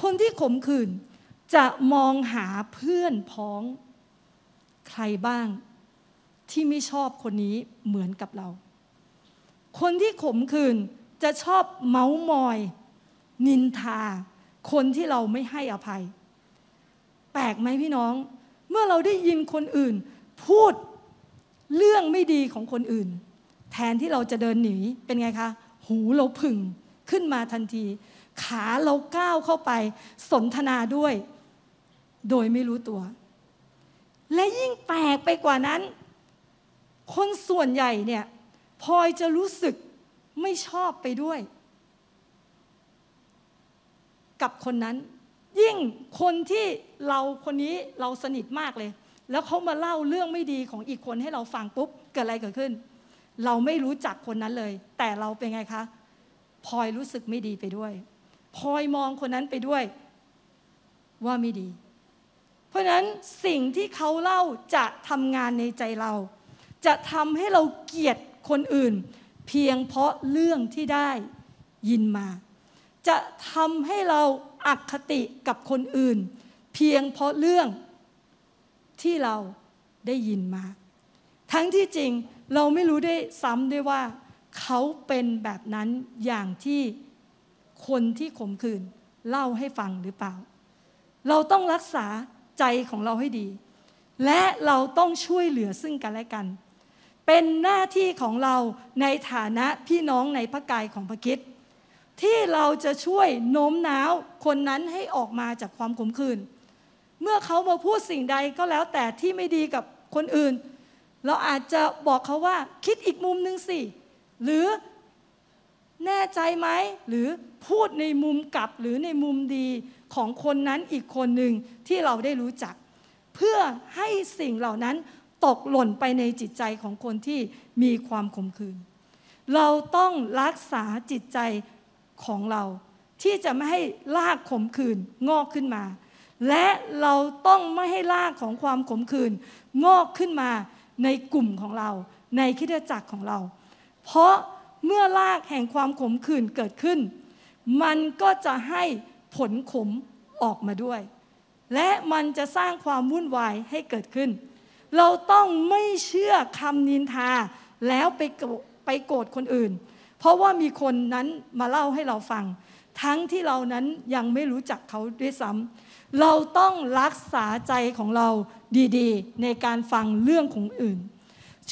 คนที่ขมขื่น จะมองหาเพื่อนพ้องใครบ้างที่ไม่ชอบคนนี้เหมือนกับเรา คนที่ขมขื่นจะชอบเมาส์มอย นินทา คนที่เราไม่ให้อภัย แปลกไหมพี่น้อง เมื่อเราได้ยินคนอื่น พูดเรื่องไม่ดีของคนอื่น แทนที่เราจะเดินหนีเป็นไงคะ หูเราผึ่งขึ้นมาทันที ขาเราก้าวเข้าไปสนทนาด้วย โดยไม่รู้ตัว และยิ่งแปลกไปกว่านั้น คนส่วนใหญ่เนี่ยพลอยจะรู้สึกไม่ชอบไปด้วย กับคนนั้น ยิ่งคนที่เราคนนี้เราสนิทมากเลย แล้วเขามาเล่าเรื่องไม่ดีของอีกคนให้เราฟังปุ๊บเกิดอะไรเกิดขึ้น เราไม่รู้จักคนนั้นเลย แต่เราเป็นไงคะพลอยรู้สึกไม่ดีไปด้วยพลอยมองคนนั้นไปด้วย ว่าไม่ดี ราะฉะนั้นสิ่งที่เขาเล่าจะทำงานในใจเรา จะทำให้เราเกลียดคนอื่น เพียงเพราะเรื่องที่ได้ยินมา จะทำให้เราอักคติกับคนอื่น เพียงเพราะเรื่องที่เราได้ยินมา ทั้งที่จริงเราไม่รู้ได้ซ้ำด้วยว่า เขาเป็นแบบนั้นอย่างที่คนที่ข่มขืนเล่าให้ฟังหรือเปล่า เราต้องรักษา ใจของเราให้ดี และเราต้องช่วยเหลือซึ่งกันและกัน เป็นหน้าที่ของเราในฐานะพี่น้องในพระกายของพระคิดที่เราจะช่วยโน้มน้าวคนนั้นให้ออกมาจากความขมขื่นเมื่อเขามาพูดสิ่งใดก็แล้วแต่ที่ไม่ดีกับคนอื่น เราอาจจะบอกเขาว่าคิดอีกมุมหนึ่งสิ หรือแน่ใจไหม หรือพูดในมุมกลับหรือในมุมดี ของคนนั้นอีกคนหนึ่งที่เราได้รู้จัก เพื่อให้สิ่งเหล่านั้นตกหล่นไปในจิตใจของคนที่มีความขมขื่นเราต้องรักษาจิตใจของเรา ที่จะไม่ให้ลากขมขื่นงอกขึ้นมา และเราต้องไม่ให้ลากของความขมขื่นงอกขึ้นมาในกลุ่มของเรา ในคริสตจักรของเรา เพราะเมื่อลากแห่งความขมขื่นเกิดขึ้น มันก็จะให้ ผลขมออกมาด้วย และมันจะสร้างความวุ่นวายให้เกิดขึ้น เราต้องไม่เชื่อคำนินทาแล้วไปโกรธไปโกรธคนอื่น เพราะว่ามีคนนั้นมาเล่าให้เราฟัง ทั้งที่เรานั้นยังไม่รู้จักเขาด้วยซ้ำเราต้องรักษาใจของเราดีๆ ในการฟังเรื่องของอื่น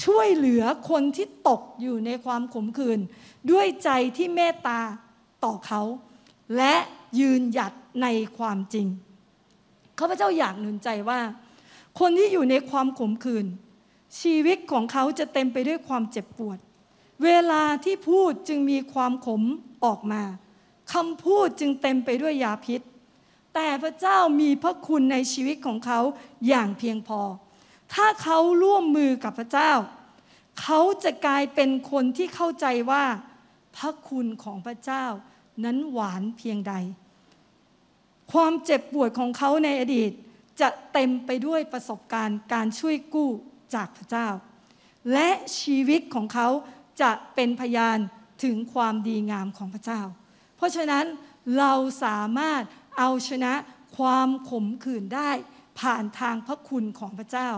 ช่วยเหลือคนที่ตกอยู่ในความขมขื่นด้วยใจที่เมตตาต่อเขา และ ยืนหยัดในความจริงข้าพเจ้าอยากหนุนใจว่า คนที่อยู่ในความขมขื่นชีวิตของเขาจะเต็มไปด้วยความเจ็บปวด เวลาที่พูดจึงมีความขมออกมาคำพูดจึงเต็มไปด้วยยาพิษ แต่พระเจ้ามีพระคุณในชีวิตของเขาอย่างเพียงพอ ถ้าเขาร่วมมือกับพระเจ้า เขาจะกลายเป็นคนที่เข้าใจว่า พระคุณของพระเจ้านั้นหวานเพียงใด ความเจ็บปวดของเขาในอดีต จะเต็มไปด้วยประสบการณ์การช่วยกู้จากพระเจ้า และชีวิตของเขาจะเป็นพยานถึงความดีงามของพระเจ้า เพราะฉะนั้นเราสามารถเอาชนะความขมขื่นได้ผ่านทางพระคุณของพระเจ้า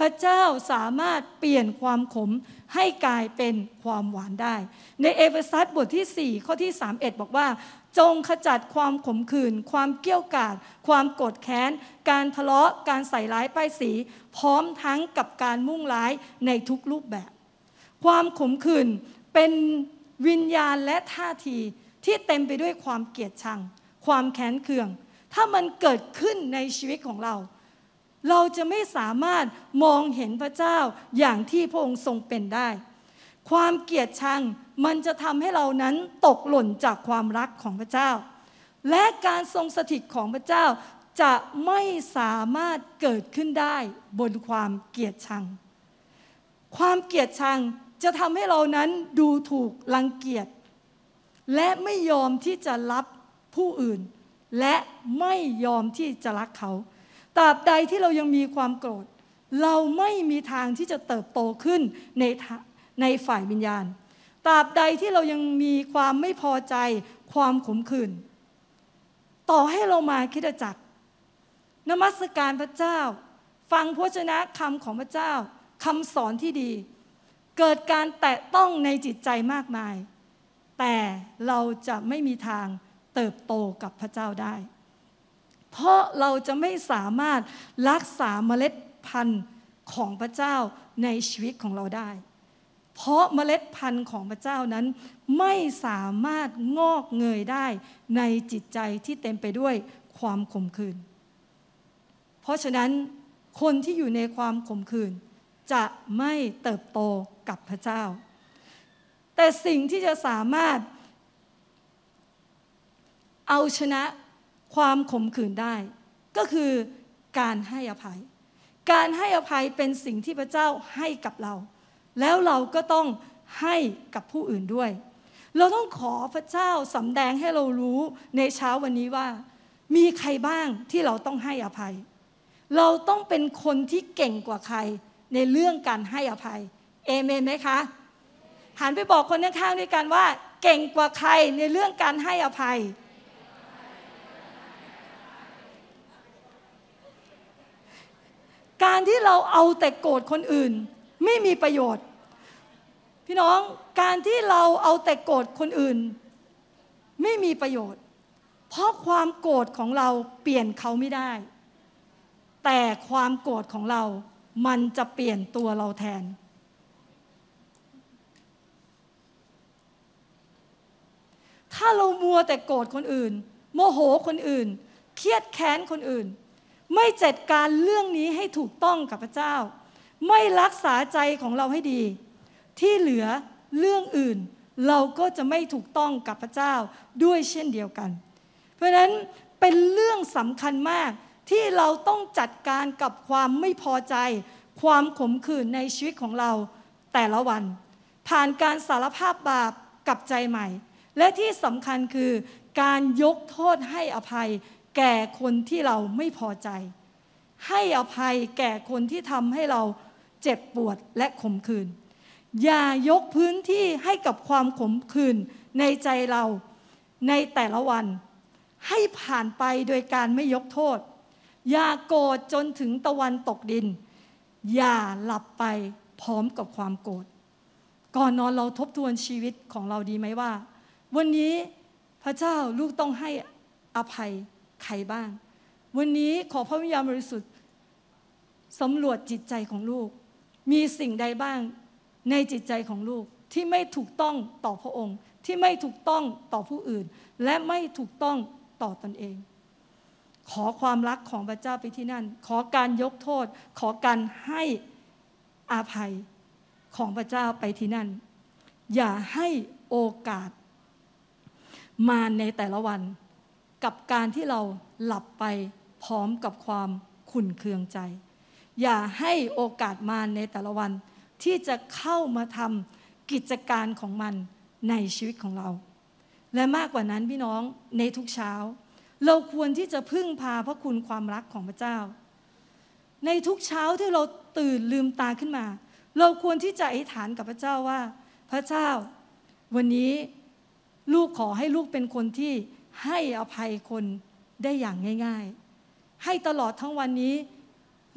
พระเจ้าสามารถเปลี่ยนความขมให้กลายเป็นความหวานได้ ในเอเฟซัสบทที่ 4 ข้อที่ 31 บอกว่า จงขจัดความขมขื่น ความเกี้ยวกาดความโกรธแค้น การทะเลาะการใส่ร้ายป้ายสี พร้อมทั้งกับการมุ่งร้ายในทุกรูปแบบ ความขมขื่นเป็นวิญญาณและท่าทีที่เต็มไปด้วยความเกลียดชัง ความแค้นเคือง ถ้ามันเกิดขึ้นในชีวิตของเรา เราจะไม่สามารถมองเห็นพระเจ้าอย่างที่พระองค์ทรงเป็นได้ ความเกลียดชังมันจะทำให้เรานั้นตกหล่นจากความรักของพระเจ้า และการทรงสถิตของพระเจ้าจะไม่สามารถเกิดขึ้นได้บนความเกลียดชัง ความเกลียดชังจะทำให้เรานั้นดูถูกรังเกียจและไม่ยอมที่จะรับผู้อื่น และไม่ยอมที่จะรักเขาตราบใดที่เรายังมีความโกรธ เราไม่มีทางที่จะเติบโตขึ้นใน ในฝ่ายวิญญาณตราบใดที่เรายังมีความไม่พอใจความขมขื่นต่อให้เรามาคิดจักรนมัสการพระเจ้า ฟังพระชนะคำของพระเจ้าคำสอนที่ดี เกิดการแตะต้องในจิตใจมากมาย แต่เราจะไม่มีทางเติบโตกับพระเจ้าได้ เพราะเราจะไม่สามารถรักษาเมล็ดพันธุ์ของพระเจ้าในชีวิตของเราได้ เพราะเมล็ดพันธุ์ของพระเจ้านั้นไม่สามารถงอกเงยได้ในจิตใจที่เต็มไปด้วยความขมขื่นเพราะฉะนั้นคนที่อยู่ในความขมขื่นจะไม่เติบโตกับพระเจ้า แต่สิ่งที่จะสามารถ เอาชนะความขมขื่นได้ ก็คือการให้อภัย การให้อภัยเป็นสิ่งที่พระเจ้าให้กับเรา แล้วเราก็ต้องให้กับผู้อื่นด้วย เราต้องขอพระเจ้าสำแดงให้เรารู้ในเช้าวันนี้ว่า มีใครบ้างที่เราต้องให้อภัย เราต้องเป็นคนที่เก่งกว่าใครในเรื่องการให้อภัย เอเมนไหมคะหันไปบอกคนข้างๆด้วยกันว่า เก่งกว่าใครในเรื่องการให้อภัย การที่เราเอาแต่โกรธคนอื่น ไม่มีประโยชน์ พี่น้องการที่เราเอาแต่โกรธคนอื่น ไม่มีประโยชน์ เพราะความโกรธของเราเปลี่ยนเขาไม่ได้ แต่ความโกรธของเรา มันจะเปลี่ยนตัวเราแทน ถ้าเรามัวแต่โกรธคนอื่น โมโหคนอื่น เครียดแค้นคนอื่น ไม่จัดการเรื่องนี้ให้ถูกต้องกับพระเจ้า ไม่รักษาใจของเราให้ดี ที่เหลือเรื่องอื่น เราก็จะไม่ถูกต้องกับพระเจ้าด้วยเช่นเดียวกัน เพราะฉะนั้นเป็นเรื่องสำคัญมากที่เราต้องจัดการกับความไม่พอใจ ความขมขื่นในชีวิตของเราแต่ละวัน ผ่านการสารภาพบาปกับใจใหม่ และที่สำคัญคือการยกโทษให้อภัยแก่คนที่เราไม่พอใจ ให้อภัยแก่คนที่ทำให้เรา เจ็บปวดและขมขื่นอย่ายกพื้นที่ให้กับความขมขื่นในใจเราในแต่ละวัน ให้ผ่านไปโดยการไม่ยกโทษ อย่าโกรธจนถึงตะวันตกดิน อย่าหลับไปพร้อมกับความโกรธก่อนนอนเราทบทวนชีวิตของเราดีไหมว่า วันนี้พระเจ้าลูกต้องให้อภัยใครบ้าง วันนี้ขอพระวิญญาณบริสุทธิ์สำรวจจิตใจของลูก มีสิ่งใดบ้างในจิตใจของลูกที่ไม่ถูกต้องต่อพระองค์ ที่ไม่ถูกต้องต่อผู้อื่น และไม่ถูกต้องต่อตนเอง ขอความรักของพระเจ้าไปที่นั่น ขอการยกโทษ ขอการให้อาภัยของพระเจ้าไปที่นั่น อย่าให้โอกาส มาในแต่ละวัน กับการที่เราหลับไปพร้อมกับความขุ่นเคืองใจ อย่าให้โอกาสมาในแต่ละวัน ที่จะเข้ามาทำกิจการของมันในชีวิตของเรา และมากกว่านั้นพี่น้องในทุกเช้า เราควรที่จะพึ่งพาพระคุณความรักของพระเจ้า ในทุกเช้าที่เราตื่นลืมตาขึ้นมา เราควรที่จะอธิษฐานกับพระเจ้าว่า พระเจ้า วันนี้ลูกขอให้ลูกเป็นคนที่ให้อภัยคนได้อย่างง่าย ๆ ให้ตลอดทั้งวันนี้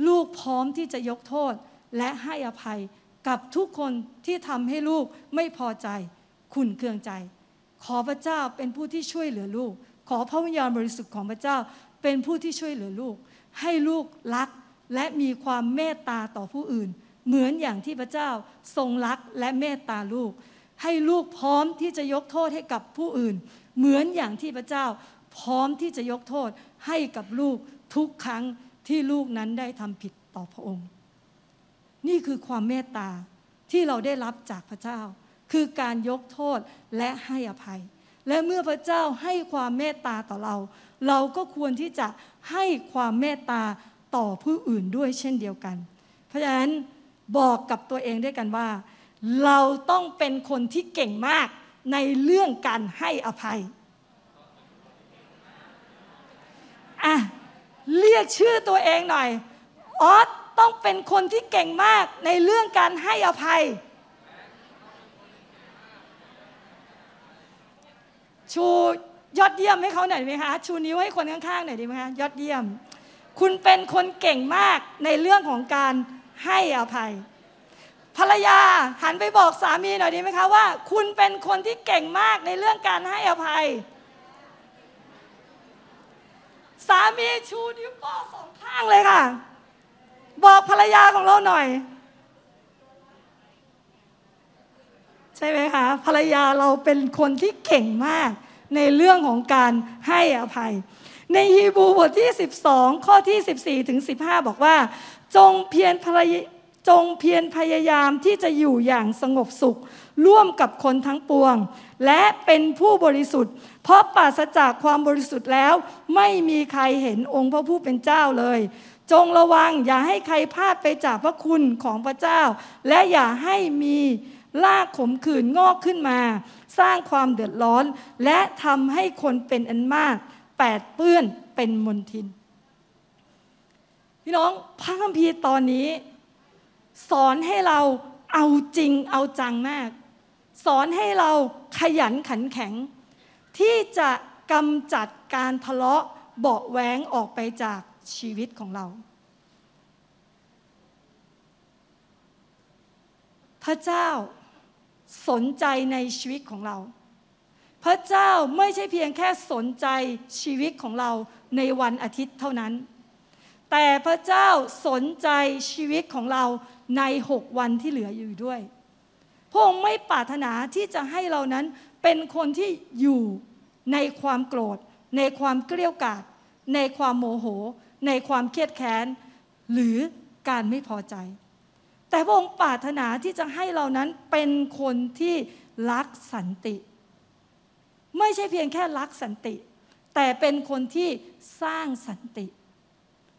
ลูกพร้อมที่จะยกโทษและให้อภัยกับทุกคนที่ทำให้ลูกไม่พอใจ ขุนเคืองใจ ขอพระเจ้าเป็นผู้ที่ช่วยเหลือลูก ขอพระวิญญาณบริสุทธิ์ของพระเจ้าเป็นผู้ที่ช่วยเหลือลูก ให้ลูกรักและมีความเมตตาต่อผู้อื่น เหมือนอย่างที่พระเจ้าทรงรักและเมตตาลูก ให้ลูกพร้อมที่จะยกโทษให้กับผู้อื่น เหมือนอย่างที่พระเจ้าพร้อมที่จะยกโทษให้กับลูกทุกครั้ง ที่ลูกนั้นได้ทำผิดต่อพระองค์ นี่คือความเมตตาที่เราได้รับจากพระเจ้า คือการยกโทษและให้อภัย และเมื่อพระเจ้าให้ความเมตตาต่อเรา เราก็ควรที่จะให้ความเมตตาต่อผู้อื่นด้วยเช่นเดียวกัน เพราะฉะนั้นบอกกับตัวเองด้วยกันว่า เราต้องเป็นคนที่เก่งมากในเรื่องการให้อภัยอะ เรียกชื่อตัวเองหน่อย ออสต้องเป็นคนที่เก่งมากในเรื่องการให้อภัย ชูยอดเยี่ยมให้เขาหน่อยไหมคะ ชูนิ้วให้คนข้างๆหน่อยดีไหมคะยอดเยี่ยม คุณเป็นคนเก่งมากในเรื่องของการให้อภัย ภรรยาหันไปบอกสามีหน่อยดีไหมคะว่า คุณเป็นคนที่เก่งมากในเรื่องการให้อภัย สามีชูนิ้วโป้งสองข้างเลยค่ะ บอกภรรยาของเราหน่อย ใช่ไหมคะ ภรรยาเราเป็นคนที่เก่งมาก ในเรื่องของการให้อภัย ในฮีบูบทที่ 12 ข้อที่ 14 ถึง 15 บอกว่า จงเพียรภรรยจงเพียรพยายามที่จะอยู่อย่างสงบสุข ร่วมกับคนทั้งปวง และเป็นผู้บริสุทธิ์ เพราะปราศจากความบริสุทธิ์แล้ว ไม่มีใครเห็นองค์พระผู้เป็นเจ้าเลย จงระวังอย่าให้ใครพลาดไปจากพระคุณของพระเจ้า และอย่าให้มีลากขมขื่นงอกขึ้นมา สร้างความเดือดร้อน และทำให้คนเป็นอันมากแปดเปื้อนเป็นมนทิน พี่น้องพระคัมภีร์ตอนนี้ สอนให้เราเอาจริงเอาจังมาก สอนให้เราขยันขันแข็ง ที่จะกำจัดการทะเลาะเบาะแว้งออกไปจากชีวิตของเรา พระเจ้าสนใจในชีวิตของเรา พระเจ้าไม่ใช่เพียงแค่สนใจชีวิตของเราในวันอาทิตย์เท่านั้น แต่พระเจ้าสนใจชีวิตของเราในหกวันที่เหลืออยู่ด้วยพระองค์ไม่ปรารถนาที่จะให้เรานั้น เป็นคนที่อยู่ในความโกรธ ในความเกลี้ยกล่อมในความโมโห ในความเครียดแค้น หรือการไม่พอใจ แต่พระองค์ปรารถนาที่จะให้เรานั้นเป็นคนที่รักสันติ ไม่ใช่เพียงแค่รักสันติ แต่เป็นคนที่สร้างสันติ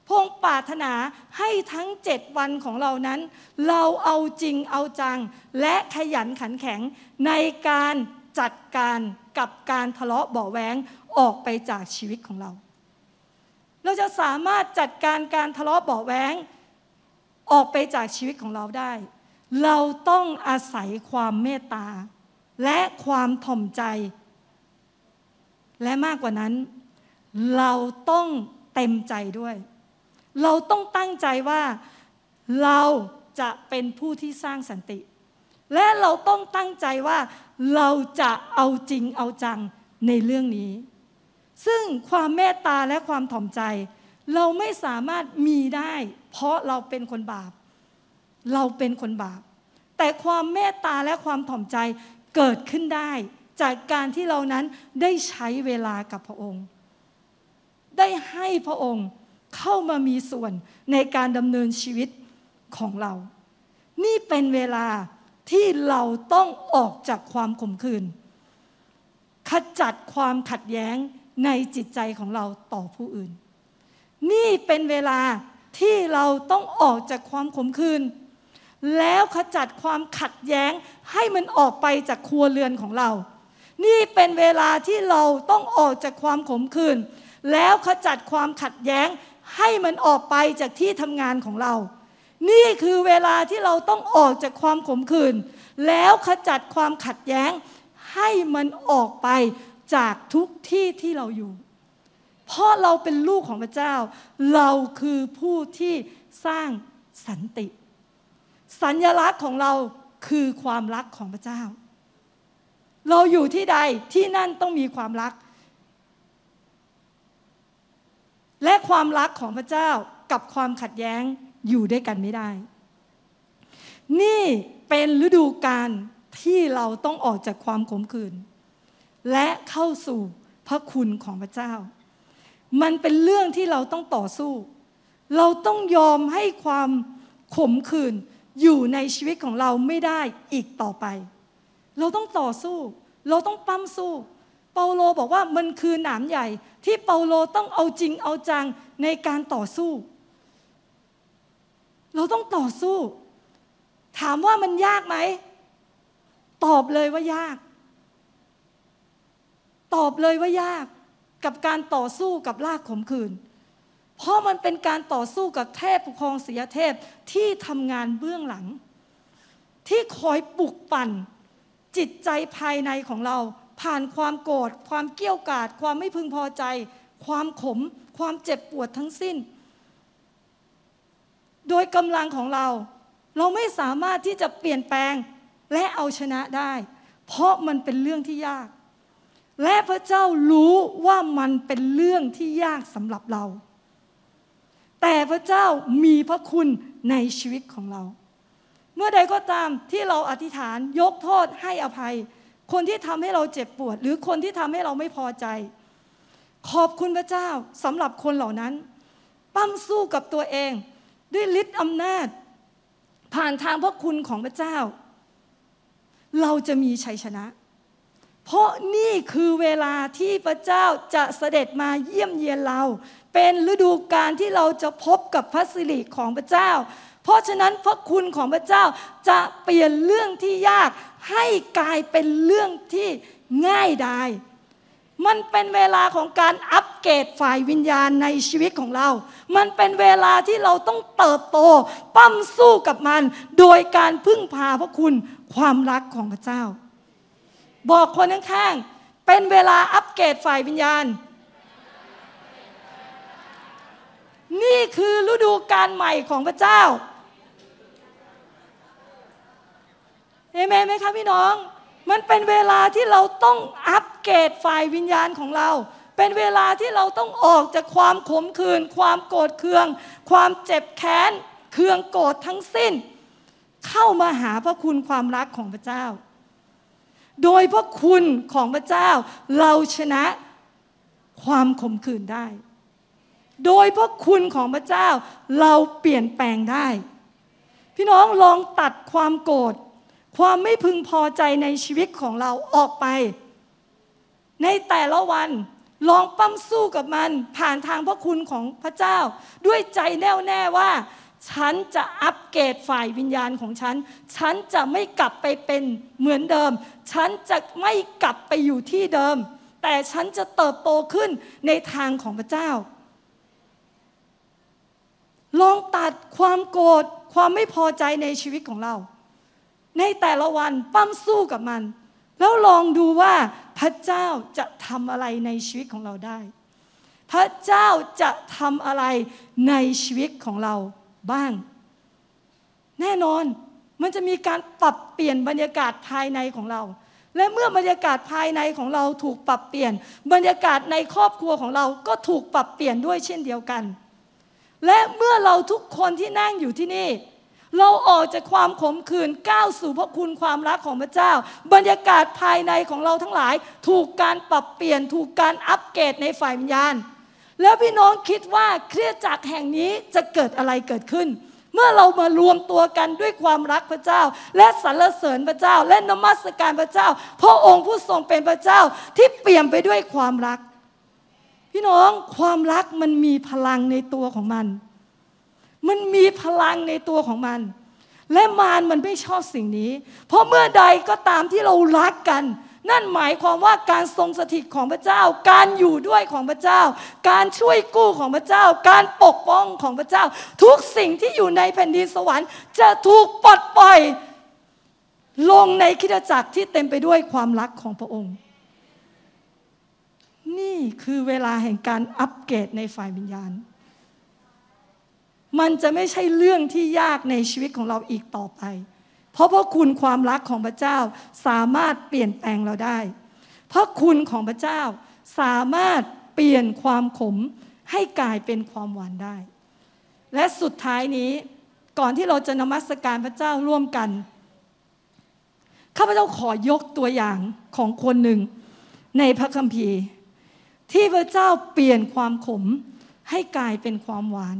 พงปรารถนาให้ทั้งเจ็ดวันของเรานั้น เราเอาจริงเอาจัง และขยันขันแข็งในการ จัดการกับการทะเลาะเบาะแวงออกไปจากชีวิตของเรา เราจะสามารถจัดการการทะเลาะเบาะแวงออกไปจากชีวิตของเราได้ เราต้องอาศัยความเมตตา และความถ่อมใจ และมากกว่านั้น เราต้องเต็มใจด้วย เราต้องตั้งใจว่าเราจะเป็นผู้ที่สร้างสันติ และเราต้องตั้งใจว่าเราจะเอาจริงเอาจังในเรื่องนี้ ซึ่งความเมตตาและความถ่อมใจ เราไม่สามารถมีได้ เพราะเราเป็นคนบาป เราเป็นคนบาป แต่ความเมตตาและความถ่อมใจเกิดขึ้นได้ จากการที่เรานั้นได้ใช้เวลากับพระองค์ ได้ให้พระองค์เข้ามามีส่วนในการดำเนินชีวิตของเรา นี่เป็นเวลา ที่เราต้องออกจากความขมขื่นขจัดความขัดแย้งในจิตใจของเราต่อผู้อื่น นี่เป็นเวลาที่เราต้องออกจากความขมขื่นแล้วขจัดความขัดแย้งให้มันออกไปจากครัวเรือนของเรา นี่เป็นเวลาที่เราต้องออกจากความขมขื่นแล้วขจัดความขัดแย้งให้มันออกไปจากที่ทำงานของเรา นี่คือเวลาที่เราต้องออกจากความขมขื่นแล้วขจัดความขัดแย้ง ให้มันออกไปจากทุกที่ที่เราอยู่ เพราะเราเป็นลูกของพระเจ้า เราคือผู้ที่สร้างสันติ สัญญลักษณ์ของเราคือความรักของพระเจ้า เราอยู่ที่ใดที่นั่นต้องมีความรัก และความรักของพระเจ้ากับความขัดแย้ง อยู่ด้วยกันไม่ได้ นี่เป็นฤดูกาลที่เราต้องออกจากความขมขื่นและเข้าสู่พระคุณของพระเจ้า มันเป็นเรื่องที่เราต้องต่อสู้ เราต้องยอมให้ความขมขื่นอยู่ในชีวิตของเราไม่ได้อีกต่อไป เราต้องต่อสู้ เราต้องปั้มสู้ เปาโลบอกว่ามันคือหนามใหญ่ที่เปาโลต้องเอาจริงเอาจังในการต่อสู้ เราต้องต่อสู้ ถามว่ามันยากไหม ตอบเลยว่ายาก ตอบเลยว่ายาก กับการต่อสู้กับลากขมขื่นเพราะมันเป็นการต่อสู้กับเทพปกครองเสียเทพที่ทำงานเบื้องหลัง ที่คอยปลุกปั่น จิตใจภายในของเรา ผ่านความโกรธความเกี้ยวกาดความไม่พึงพอใจ ความขม ความเจ็บปวดทั้งสิ้น โดยกำลังของเรา เราไม่สามารถที่จะเปลี่ยนแปลงและเอาชนะได้ เพราะมันเป็นเรื่องที่ยาก และพระเจ้ารู้ว่ามันเป็นเรื่องที่ยากสำหรับเรา แต่พระเจ้ามีพระคุณในชีวิตของเรา เมื่อใดก็ตามที่เราอธิษฐานยกโทษให้อภัย คนที่ทำให้เราเจ็บปวด หรือคนที่ทำให้เราไม่พอใจ ขอบคุณพระเจ้าสำหรับคนเหล่านั้น ปั้มสู้กับตัวเอง ด้วยฤทธิ์อำนาจ ผ่านทางพระคุณของพระเจ้า เราจะมีชัยชนะ เพราะนี่คือเวลาที่พระเจ้าจะเสด็จมาเยี่ยมเยียนเรา เป็นฤดูกาลที่เราจะพบกับพระสิริของพระเจ้า เพราะฉะนั้นพระคุณของพระเจ้าจะเปลี่ยนเรื่องที่ยากให้กลายเป็นเรื่องที่ง่ายดายมันเป็นเวลาของการอัป เกรดฝ่ายวิญญาณในชีวิตของเรา มันเป็นเวลาที่เราต้องเติบโต ปั้มสู้กับมัน โดยการพึ่งพาพระคุณความรักของพระเจ้า บอกคนข้างๆ เป็นเวลาอัปเกรดฝ่ายวิญญาณ นี่คือฤดูการใหม่ของพระเจ้าเอเมนไหมคะพี่น้อง มันเป็นเวลาที่เราต้องอัปเกรดฝ่ายวิญญาณของเรา เป็นเวลาที่เราต้องออกจากความขมขื่นความโกรธเคือง ความเจ็บแค้นเคืองโกรธทั้งสิ้น เข้ามาหาพระคุณความรักของพระเจ้า โดยพระคุณของพระเจ้า เราชนะความขมขื่นได้ โดยพระคุณของพระเจ้า เราเปลี่ยนแปลงได้ พี่น้องลองตัดความโกรธความไม่พึงพอใจในชีวิตของเราออกไป ในแต่ละวัน ลองปั้มสู้กับมันผ่านทางพระคุณของพระเจ้า ด้วยใจแน่วแน่ว่า ฉันจะอัปเกรดฝ่ายวิญญาณของฉัน ฉันจะไม่กลับไปเป็นเหมือนเดิม ฉันจะไม่กลับไปอยู่ที่เดิม แต่ฉันจะเติบโตขึ้นในทางของพระเจ้า ลองตัดความโกรธความไม่พอใจในชีวิตของเรา ในแต่ละวันปั้มสู้กับมัน แล้วลองดูว่าพระเจ้าจะทำอะไรในชีวิตของเราได้ พระเจ้าจะทำอะไรในชีวิตของเราบ้าง แน่นอนมันจะมีการปรับเปลี่ยนบรรยากาศภายในของเรา และเมื่อบรรยากาศภายในของเราถูกปรับเปลี่ยน บรรยากาศในครอบครัวของเราก็ถูกปรับเปลี่ยนด้วยเช่นเดียวกัน และเมื่อเราทุกคนที่นั่งอยู่ที่นี่ เราออกจากความขมขื่นก้าวสู่พระคุณความรักของพระเจ้า บรรยากาศภายในของเราทั้งหลาย ถูกการปรับเปลี่ยนถูกการอัปเกรดในฝ่ายวิญญาณ แล้วพี่น้องคิดว่าเครียดจากแห่งนี้จะเกิดอะไรเกิดขึ้น เมื่อเรามารวมตัวกันด้วยความรักพระเจ้า และสรรเสริญพระเจ้า และนมัสการพระเจ้าพระองค์ผู้ทรงเป็นพระเจ้าที่เปี่ยมไปด้วยความรัก พี่น้องความรักมันมีพลังในตัวของมัน มันมีพลังในตัวของมัน และมารมันไม่ชอบสิ่งนี้ เพราะเมื่อใดก็ตามที่เรารักกัน นั่นหมายความว่าการทรงสถิตของพระเจ้า การอยู่ด้วยของพระเจ้า การช่วยกู้ของพระเจ้า การปกป้องของพระเจ้า ทุกสิ่งที่อยู่ในแผ่นดินสวรรค์ จะถูกปลดปล่อย ลงในคิดจักรที่เต็มไปด้วยความรักของพระองค์นี่คือเวลาแห่งการอัปเกรดในฝ่ายวิญญาณ มันจะไม่ใช่เรื่องที่ยากในชีวิตของเราอีกต่อไป เพราะพระคุณความรักของพระเจ้าสามารถเปลี่ยนแปลงเราได้พระคุณของพระเจ้าสามารถเปลี่ยนความขมให้กลายเป็นความหวานได้ และสุดท้ายนี้ก่อนที่เราจะนมัสการพระเจ้าร่วมกันข้าพเจ้าขอยกตัวอย่างของคนหนึ่งในพระคัมภีร์ ที่พระเจ้าเปลี่ยนความขมให้กลายเป็นความหวาน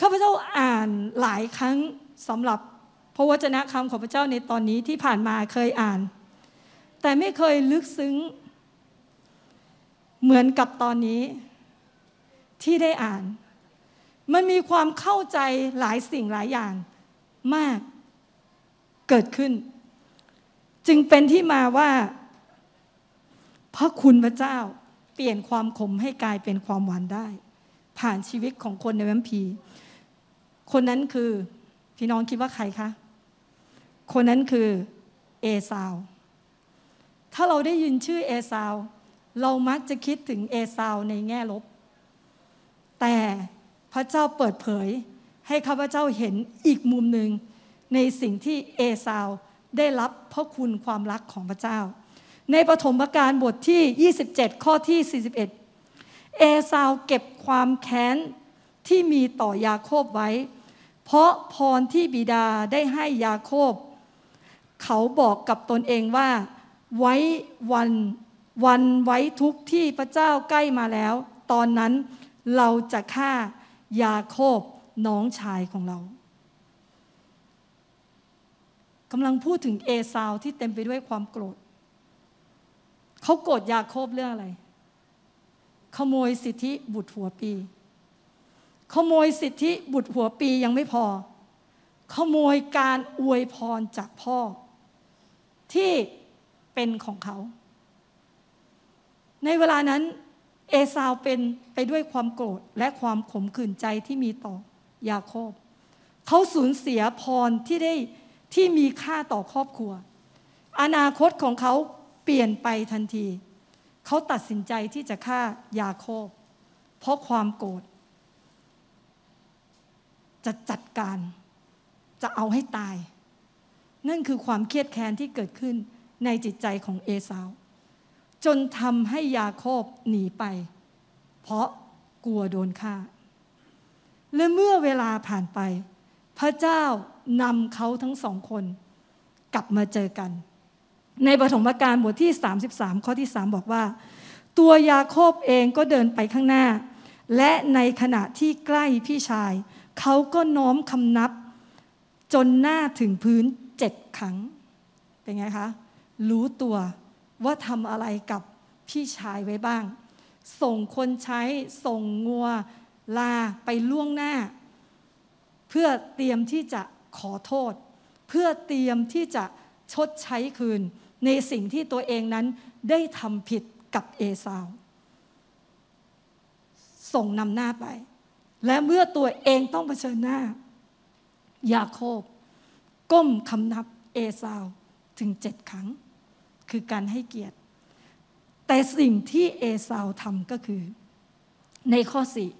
ข้าพเจ้าอ่านหลายครั้งสำหรับพระวจนะคำของพระเจ้าในตอนนี้ที่ผ่านมาเคยอ่าน แต่ไม่เคยลึกซึ้ง เหมือนกับตอนนี้ที่ได้อ่าน มันมีความเข้าใจหลายสิ่งหลายอย่างมากเกิดขึ้น จึงเป็นที่มาว่า พระคุณพระเจ้าเปลี่ยนความขมให้กลายเป็นความหวานได้ ผ่านชีวิตของคนในแวมพี คนนั้นคือพี่น้องคิดว่าใครคะ คนนั้นคือเอซาว ถ้าเราได้ยินชื่อเอซาว เรามักจะคิดถึงเอซาวในแง่ลบ แต่พระเจ้าเปิดเผยให้ข้าพเจ้าเห็นอีกมุมหนึ่งในสิ่งที่เอซาวได้รับพระคุณความรักของพระเจ้า ในปฐมกาลบทที่ 27 ข้อที่ 41 เอซาวเก็บความแค้นที่มีต่อยาโคบไว้ เพราะพรที่บิดาได้ให้ยาโคบ เขาบอกกับตนเองว่า ไว้วันวันไว้ทุกที่พระเจ้าใกล้มาแล้ว ตอนนั้นเราจะฆ่ายาโคบน้องชายของเรากำลังพูดถึงเอซาวที่เต็มไปด้วยความโกรธ เขาโกรธยาโคบเรื่องอะไร ขโมยสิทธิบุตรหัวปี ขโมยสิทธิบุตรหัวปียังไม่พอ ขโมยการอวยพรจากพ่อ ที่เป็นของเขา ในเวลานั้น เอซาวเป็นไปด้วยความโกรธและความขมขื่นใจที่มีต่อยาโคบ เขาสูญเสียพรที่ได้ที่มีค่าต่อครอบครัว อนาคตของเขาเปลี่ยนไปทันที เขาตัดสินใจที่จะฆ่ายาโคบ เพราะความโกรธ จะจัดการ จะเอาให้ตาย นั่นคือความเครียดแค้นที่เกิดขึ้นในจิตใจของเอสาว จนทำให้ยาโคบหนีไป เพราะกลัวโดนฆ่า และเมื่อเวลาผ่านไป พระเจ้านำเขาทั้งสองคน กลับมาเจอกัน ในปฐมกาลบทที่ 33 ข้อที่ 3 บอกว่า ตัวยาโคบเองก็เดินไปข้างหน้า และในขณะที่ใกล้พี่ชาย เขาก็น้อมคำนับ จนหน้าถึงพื้นเจ็ดครั้ง เป็นไงคะ รู้ตัวว่าทำอะไรกับพี่ชายไว้บ้าง ส่งคนใช้ส่งงัวลาไปล่วงหน้า เพื่อเตรียมที่จะขอโทษ เพื่อเตรียมที่จะชดใช้คืน ในสิ่งที่ตัวเองนั้นได้ทำผิดกับเอสาว ส่งนำหน้าไป และเมื่อตัวเองต้องเผชิญหน้า ยาโคบ ก้มคำนับเอสาวถึงเจ็ดครั้ง คือการให้เกียรติ แต่สิ่งที่เอสาวทำก็คือ ในข้อสี่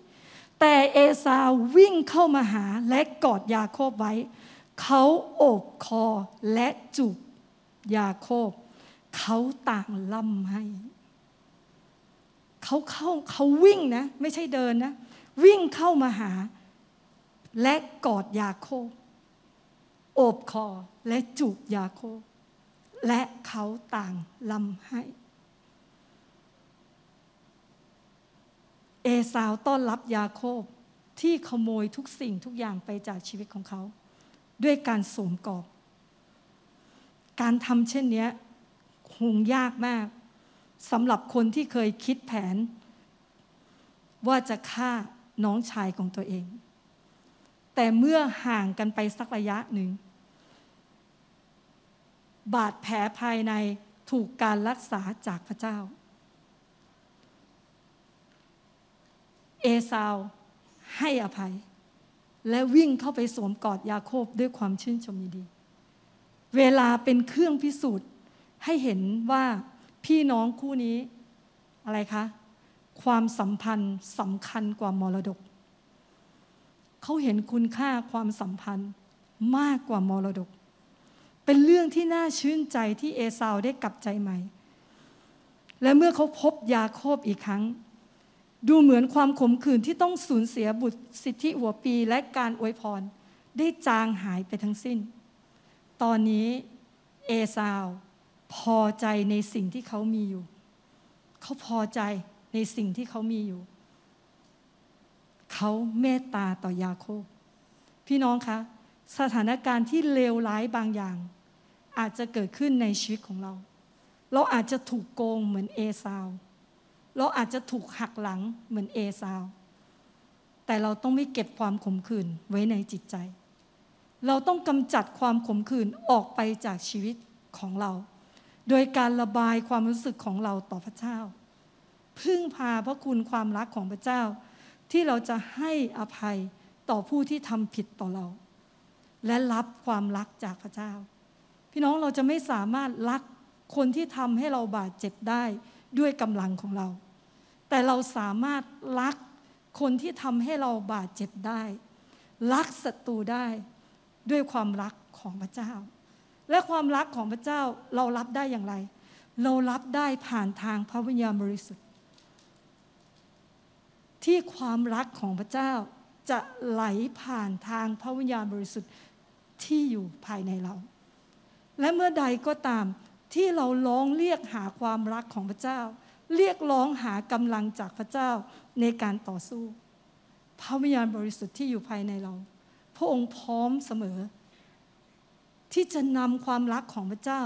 แต่เอสาววิ่งเข้ามาหาและกอดยาโคบไว้ เขาโอบคอและจูบยาโคบ เขาต่างล่ำให้ เขาเข้าเขาวิ่งนะ ไม่ใช่เดินนะ วิ่งเข้ามาหา และกอดยาโคบโอบคอและจูบยาโคบและเขาต่างลำให้เอสาวต้อนรับยาโคบที่ขโมยทุกสิ่งทุกอย่างไปจากชีวิตของเขา ด้วยการสวมกอบ การทำเช่นนี้คงยากมากสำหรับคนที่เคยคิดแผน ว่าจะฆ่า น้องชายของตัวเอง แต่เมื่อห่างกันไปสักระยะหนึ่ง บาดแผลภายในถูกการรักษาจากพระเจ้า เอสาวให้อภัย และวิ่งเข้าไปสวมกอดยาโคบด้วยความชื่นชมยินดี เวลาเป็นเครื่องพิสูจน์ให้เห็นว่าพี่น้องคู่นี้อะไรคะ ความสัมพันธ์สำคัญกว่ามรดก เขาเห็นคุณค่าความสัมพันธ์มากกว่ามรดก เป็นเรื่องที่น่าชื่นใจที่เอสาวได้กลับใจใหม่ และเมื่อเขาพบยาโคบอีกครั้ง ดูเหมือนความขมขื่นที่ต้องสูญเสียบุตรสิทธิหัวปีและการอวยพร ได้จางหายไปทั้งสิ้น ตอนนี้เอสาวพอใจในสิ่งที่เขามีอยู่ เขาพอใจ ในสิ่งที่เขามีอยู่ เขาเมตตาต่อยาโคบ พี่น้องคะ สถานการณ์ที่เลวร้ายบางอย่าง อาจจะเกิดขึ้นในชีวิตของเรา เราอาจจะถูกโกงเหมือนเอซาว เราอาจจะถูกหักหลังเหมือนเอซาว แต่เราต้องไม่เก็บความขมขื่นไว้ในจิตใจ เราต้องกำจัดความขมขื่นออกไปจากชีวิตของเรา โดยการระบายความรู้สึกของเราต่อพระเจ้า พึ่งพาพระคุณความรักของพระเจ้า ที่เราจะให้อภัยต่อผู้ที่ทำผิดต่อเรา และรับความรักจากพระเจ้า พี่น้องเราจะไม่สามารถรักคนที่ทำให้เราบาดเจ็บได้ด้วยกำลังของเรา แต่เราสามารถรักคนที่ทำให้เราบาดเจ็บได้ รักศัตรูได้ด้วยความรักของพระเจ้า และความรักของพระเจ้าเรารับได้อย่างไร เรารับได้ผ่านทางพระวิญญาณบริสุทธิ์ ที่ความรักของพระเจ้าจะไหลผ่านทางพระวิญญาณบริสุทธิ์ที่อยู่ภายในเรา และเมื่อใดก็ตามที่เราร้องเรียกหาความรักของพระเจ้า เรียกร้องหากำลังจากพระเจ้าในการต่อสู้ พระวิญญาณบริสุทธิ์ที่อยู่ภายในเรา พระองค์พร้อมเสมอ ที่จะนำความรักของพระเจ้า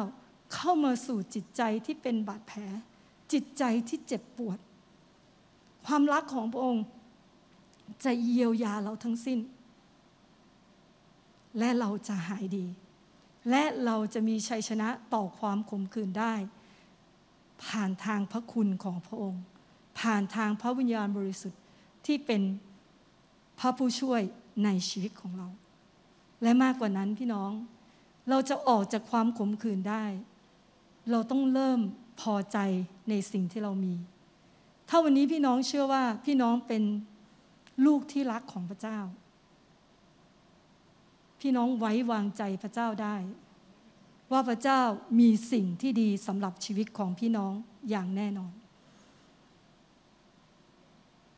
เข้ามาสู่จิตใจที่เป็นบาดแผล จิตใจที่เจ็บปวด ความรักของพระองค์ จะเยียวยาเราทั้งสิ้น และเราจะหายดี และเราจะมีชัยชนะต่อความขมขื่นได้ ผ่านทางพระคุณของพระองค์ ผ่านทางพระวิญญาณบริสุทธิ์ที่เป็นพระผู้ช่วยในชีวิตของเรา และมากกว่านั้นพี่น้อง เราจะออกจากความขมขื่นได้ เราต้องเริ่มพอใจในสิ่งที่เรามี ถ้าวันนี้พี่น้องเชื่อว่าพี่น้องเป็นลูกที่รักของพระเจ้า พี่น้องไว้วางใจพระเจ้าได้ ว่าพระเจ้ามีสิ่งที่ดีสำหรับชีวิตของพี่น้องอย่างแน่นอน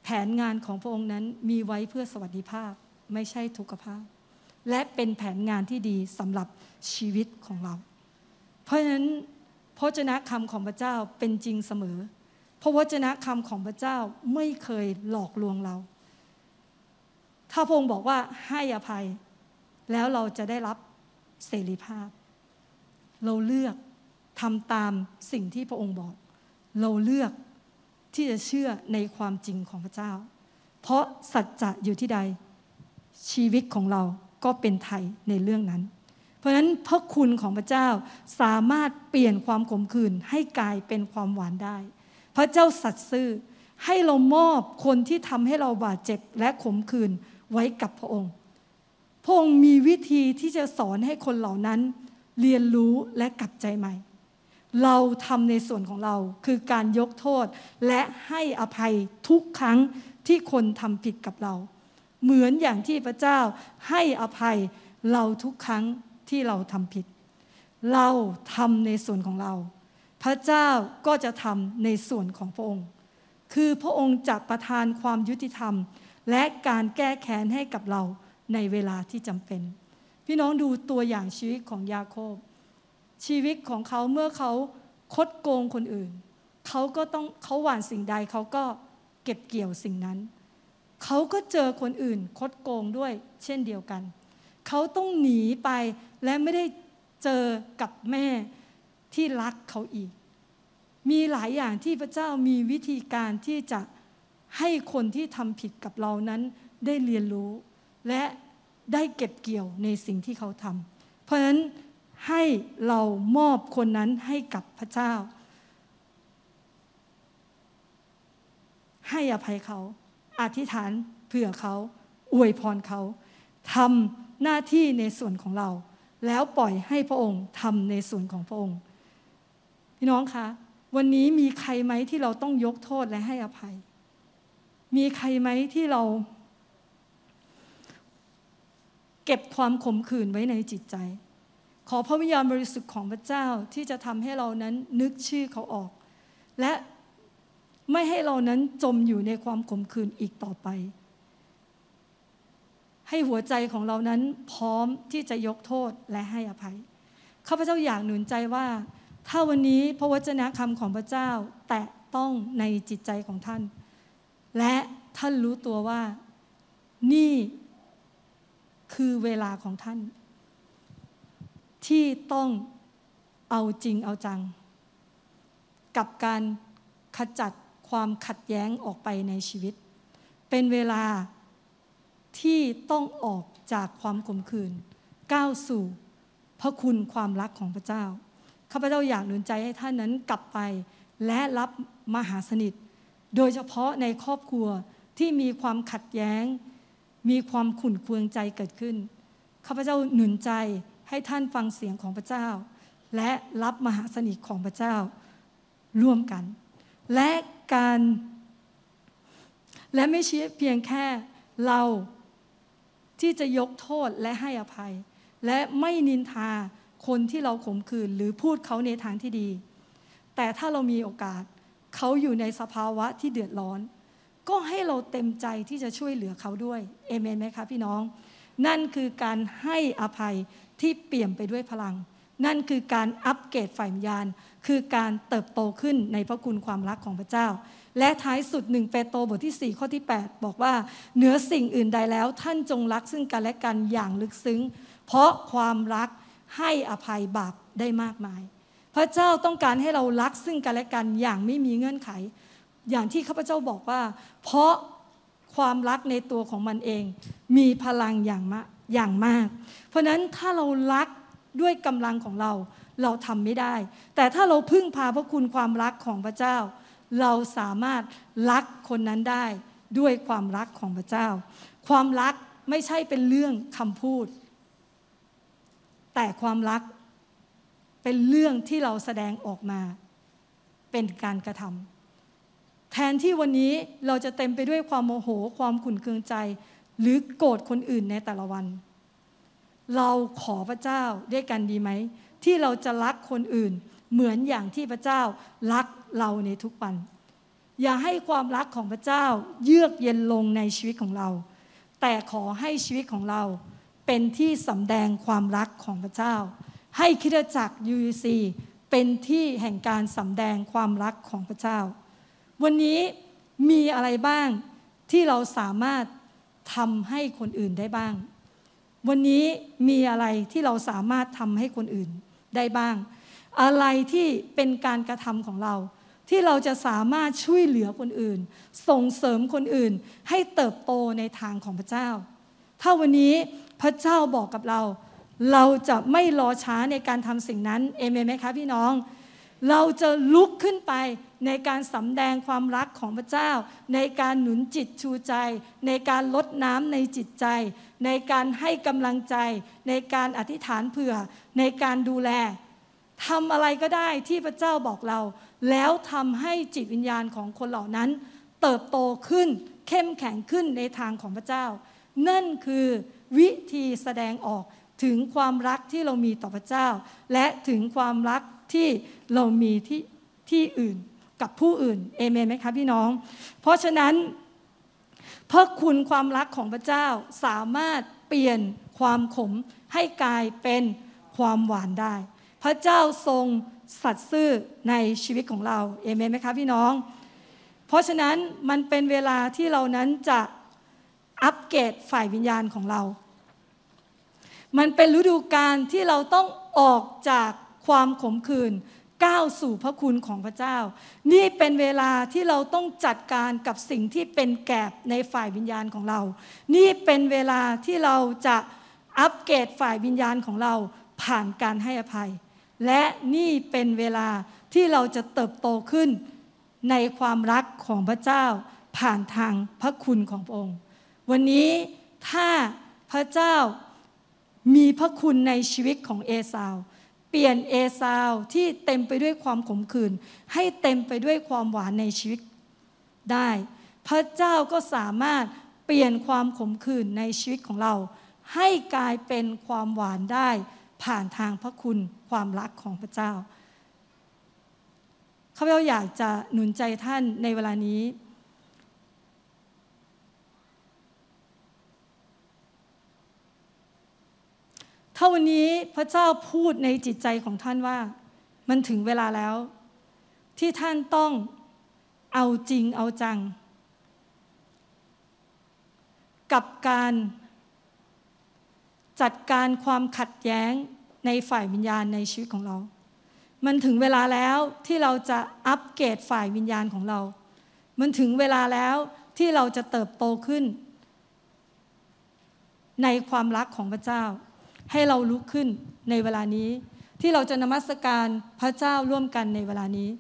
แผนงานของพระองค์นั้นมีไว้เพื่อสวัสดิภาพไม่ใช่ทุกขภาพ และเป็นแผนงานที่ดีสำหรับชีวิตของเรา เพราะฉะนั้นพระเจนะคำของพระเจ้าเป็นจริงเสมอ พระวจนะคำของพระเจ้าไม่เคยหลอกลวงเรา ถ้าพระองค์บอกว่าให้อภัย แล้วเราจะได้รับเสรีภาพ เราเลือกทำตามสิ่งที่พระองค์บอก เราเลือกที่จะเชื่อในความจริงของพระเจ้า เพราะสัจจะอยู่ที่ใดชีวิตของเราก็เป็นไทยในเรื่องนั้น เพราะฉะนั้นพระคุณของพระเจ้าสามารถเปลี่ยนความขมขื่นให้กลายเป็นความหวานได้ ระเจ้าสัตย์ซื่อ ให้เรามอบคนที่ทำให้เราบาดเจ็บและขมขื่นไว้กับพระองค์ พระองค์มีวิธีที่จะสอนให้คนเหล่านั้น เรียนรู้และกลับใจใหม่ เราทำในส่วนของเราคือการยกโทษและให้อภัยทุกครั้งที่คนทำผิดกับเรา เหมือนอย่างที่พระเจ้าให้อภัยเราทุกครั้งที่เราทำผิด เราทำในส่วนของเรา พระเจ้าก็จะทำในส่วนของพระองค์ คือพระองค์จะประทานความยุติธรรม และการแก้แค้นให้กับเราในเวลาที่จำเป็น พี่น้องดูตัวอย่างชีวิตของยาโคบ ชีวิตของเขาเมื่อเขาคดโกงคนอื่น เขาก็ต้องเขาหว่านสิ่งใดเขาก็เก็บเกี่ยวสิ่งนั้น เขาก็เจอคนอื่นคดโกงด้วยเช่นเดียวกัน เขาต้องหนีไปและไม่ได้เจอกับแม่ ที่รักเขาอีก มีหลายอย่างที่พระเจ้ามีวิธีการที่จะให้คนที่ทำผิดกับเรานั้นได้เรียนรู้ และได้เก็บเกี่ยวในสิ่งที่เขาทำเพราะฉะนั้นให้เรามอบคนนั้นให้กับพระเจ้า ให้อภัยเขา อธิษฐานเผื่อเขา อวยพรเขาทำหน้าที่ในส่วนของเรา แล้วปล่อยให้พระองค์ทำในส่วนของพระองค์ พี่น้องคะวันนี้มีใครไหมที่เราต้องยกโทษและให้อภัย มีใครไหมที่เรา เก็บความขมขื่นไว้ในจิตใจ ขอพระวิญญาณบริสุทธิ์ของพระเจ้าที่จะทำให้เรานั้นนึกชื่อเขาออก และไม่ให้เรานั้นจมอยู่ในความขมขื่นอีกต่อไป ให้หัวใจของเรานั้นพร้อมที่จะยกโทษและให้อภัยข้าพเจ้าอยากหนุนใจว่า ถ้าวันนี้พระวจนะคำของพระเจ้า แตะต้องในจิตใจของท่าน และท่านรู้ตัวว่านี่คือเวลาของท่าน ที่ต้องเอาจริงเอาจัง กับการขจัดความขัดแย้งออกไปในชีวิต เป็นเวลาที่ต้องออกจากความขมขื่นก้าวสู่พระคุณความรักของพระเจ้า ข้าพเจ้าอยากหนุนใจให้ท่านนั้นกลับไป และรับมหาสนิท โดยเฉพาะในครอบครัวที่มีความขัดแย้ง มีความขุ่นเคืองใจเกิดขึ้น ข้าพเจ้าหนุนใจให้ท่านฟังเสียงของพระเจ้า และรับมหาสนิทของพระเจ้าร่วมกัน และการ และไม่ใช่เพียงแค่เราที่จะยกโทษและให้อภัย และไม่นินทา คนที่เราข่มขืนหรือพูดเขาในทางที่ดี แต่ถ้าเรามีโอกาสเขาอยู่ในสภาวะที่เดือดร้อน ก็ให้เราเต็มใจที่จะช่วยเหลือเขาด้วยเอเมนไหมคะพี่น้อง นั่นคือการให้อภัยที่เปี่ยมไปด้วยพลัง นั่นคือการอัปเกรดฝ่ายวิญญาณ คือการเติบโตขึ้นในพระคุณความรักของพระเจ้า และท้ายสุดหนึ่งเปโตรบทที่ 4 ข้อที่ 8 บอกว่าเหนือสิ่งอื่นใดแล้วท่านจงรักซึ่งกันและกันอย่างลึกซึ้ง เพราะความรัก ให้อภัยบาปได้มากมาย พระเจ้าต้องการให้เรารักซึ่งกันและกันอย่างไม่มีเงื่อนไข อย่างที่ข้าพเจ้าบอกว่า เพราะความรักในตัวของมันเอง มีพลังอย่างมากอย่างมาก เพราะนั้นถ้าเรารักด้วยกำลังของเราเราทำไม่ได้ แต่ถ้าเราพึ่งพาพระคุณความรักของพระเจ้า เราสามารถรักคนนั้นได้ด้วยความรักของพระเจ้า ความรักไม่ใช่เป็นเรื่องคำพูด แต่ความรักเป็นเรื่องที่เราแสดงออกมาเป็นการกระทำแทนที่วันนี้เราจะเต็มไปด้วยความโมโห ความขุ่นเคืองใจ หรือโกรธคนอื่นในแต่ละวัน เราขอพระเจ้าด้วยกันดีไหม ที่เราจะรักคนอื่น เหมือนอย่างที่พระเจ้ารักเราในทุกวัน อย่าให้ความรักของพระเจ้าเยือกเย็นลงในชีวิตของเรา แต่ขอให้ชีวิตของเรา เป็นที่สำแดงความรักของพระเจ้า ให้คริสตจักร UC เป็นที่แห่งการสำแดงความรักของพระเจ้า วันนี้มีอะไรบ้างที่เราสามารถทำให้คนอื่นได้บ้าง วันนี้มีอะไรที่เราสามารถทำให้คนอื่นได้บ้าง อะไรที่เป็นการกระทำของเรา ที่เราจะสามารถช่วยเหลือคนอื่น ส่งเสริมคนอื่นให้เติบโตในทางของพระเจ้า ถ้าวันนี้ พระเจ้าบอกกับเรา เราจะไม่รอช้าในการทำสิ่งนั้นเอเมนไหมคะพี่น้อง เราจะลุกขึ้นไปในการสำแดงความรักของพระเจ้า ในการหนุนจิตชูใจ ในการลดน้ำในจิตใจ ในการให้กำลังใจ ในการอธิษฐานเผื่อ ในการดูแลทำอะไรก็ได้ที่พระเจ้าบอกเรา แล้วทำให้จิตวิญญาณของคนเหล่านั้น เติบโตขึ้น เข้มแข็งขึ้นในทางของพระเจ้า นั่นคือ วิธีแสดงออกถึงความรักที่เรามีต่อพระเจ้า และถึงความรักที่เรามีที่ที่อื่นกับผู้อื่นเอเมนไหมคะพี่น้อง เพราะฉะนั้นพระคุณความรักของพระเจ้าสามารถเปลี่ยนความขมให้กลายเป็นความหวานได้ พระเจ้าทรงสัตย์ซื่อในชีวิตของเราเอเมนไหมคะพี่น้อง เพราะฉะนั้นมันเป็นเวลาที่เรานั้นจะ อัปเกรดฝ่ายวิญญาณของเรา มันเป็นฤดูกาลที่เราต้องออกจากความขมขื่นก้าวสู่พระคุณของพระเจ้า นี่เป็นเวลาที่เราต้องจัดการกับสิ่งที่เป็นแกบในฝ่ายวิญญาณของเรา นี่เป็นเวลาที่เราจะอัปเกรดฝ่ายวิญญาณของเราผ่านการให้อภัย และนี่เป็นเวลาที่เราจะเติบโตขึ้นในความรักของพระเจ้า ผ่านทางพระคุณของพระองค์ วันนี้ถ้าพระเจ้ามีพระคุณในชีวิตของเอสาว เปลี่ยนเอซาวที่เต็มไปด้วยความขมขื่นให้เต็มไปด้วยความหวานในชีวิตได้ พระเจ้าก็สามารถเปลี่ยนความขมขื่นในชีวิตของเรา ให้กลายเป็นความหวานได้ ผ่านทางพระคุณความรักของพระเจ้าข้าพเจ้าอยากจะหนุนใจท่านในเวลานี้ ถ้าวันนี้พระเจ้าพูดในจิตใจของท่านว่า มันถึงเวลาแล้ว ที่ท่านต้องเอาจริงเอาจัง กับการจัดการความขัดแย้งในฝ่ายวิญญาณในชีวิตของเรา มันถึงเวลาแล้วที่เราจะอัปเกรดฝ่ายวิญญาณของเรา มันถึงเวลาแล้วที่เราจะเติบโตขึ้น ในความรักของพระเจ้า ให้เราลุกขึ้นในเวลานี้ ที่เราจะนมัสการพระเจ้าร่วมกันในเวลานี้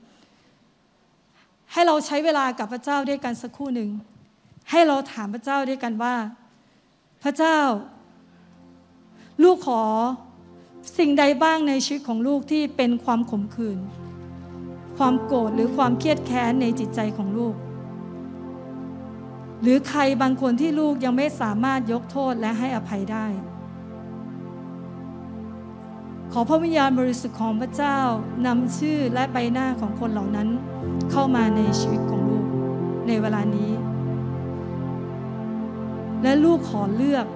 ให้เราใช้เวลากับพระเจ้าด้วยกันสักครู่หนึ่ง ให้เราถามพระเจ้าด้วยกันว่า พระเจ้า ลูกขอสิ่งใดบ้างในชีวิตของลูกที่เป็นความขมขื่นความโกรธหรือความเครียดแค้นในจิตใจของลูก หรือใครบางคนที่ลูกยังไม่สามารถยกโทษและให้อภัยได้ ขอพระวิญญาณบริสุทธิ์ของพระเจ้านำชื่อและใบหน้าของคนเหล่านั้น เข้ามาในชีวิตของลูกในเวลานี้ และลูกขอเลือก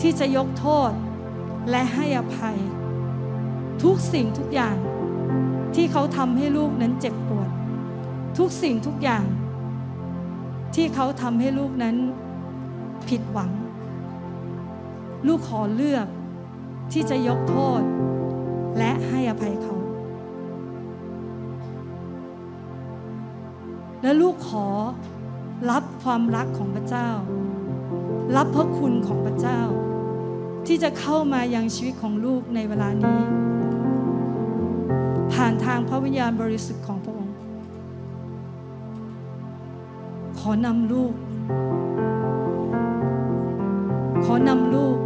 ที่จะยกโทษและให้อภัย ทุกสิ่งทุกอย่างที่เขาทำให้ลูกนั้นเจ็บปวด ทุกสิ่งทุกอย่าง ที่เขาทำให้ลูกนั้นผิดหวัง ลูกขอเลือก ที่จะยกโทษ และให้อภัยเขา และลูกขอรับความรักของพระเจ้า รับพระคุณของพระเจ้า ที่จะเข้ามายังชีวิตของลูกในเวลานี้ ผ่านทางพระวิญญาณบริสุทธิ์ของพระองค์ ขอนำลูก ขอนำลูก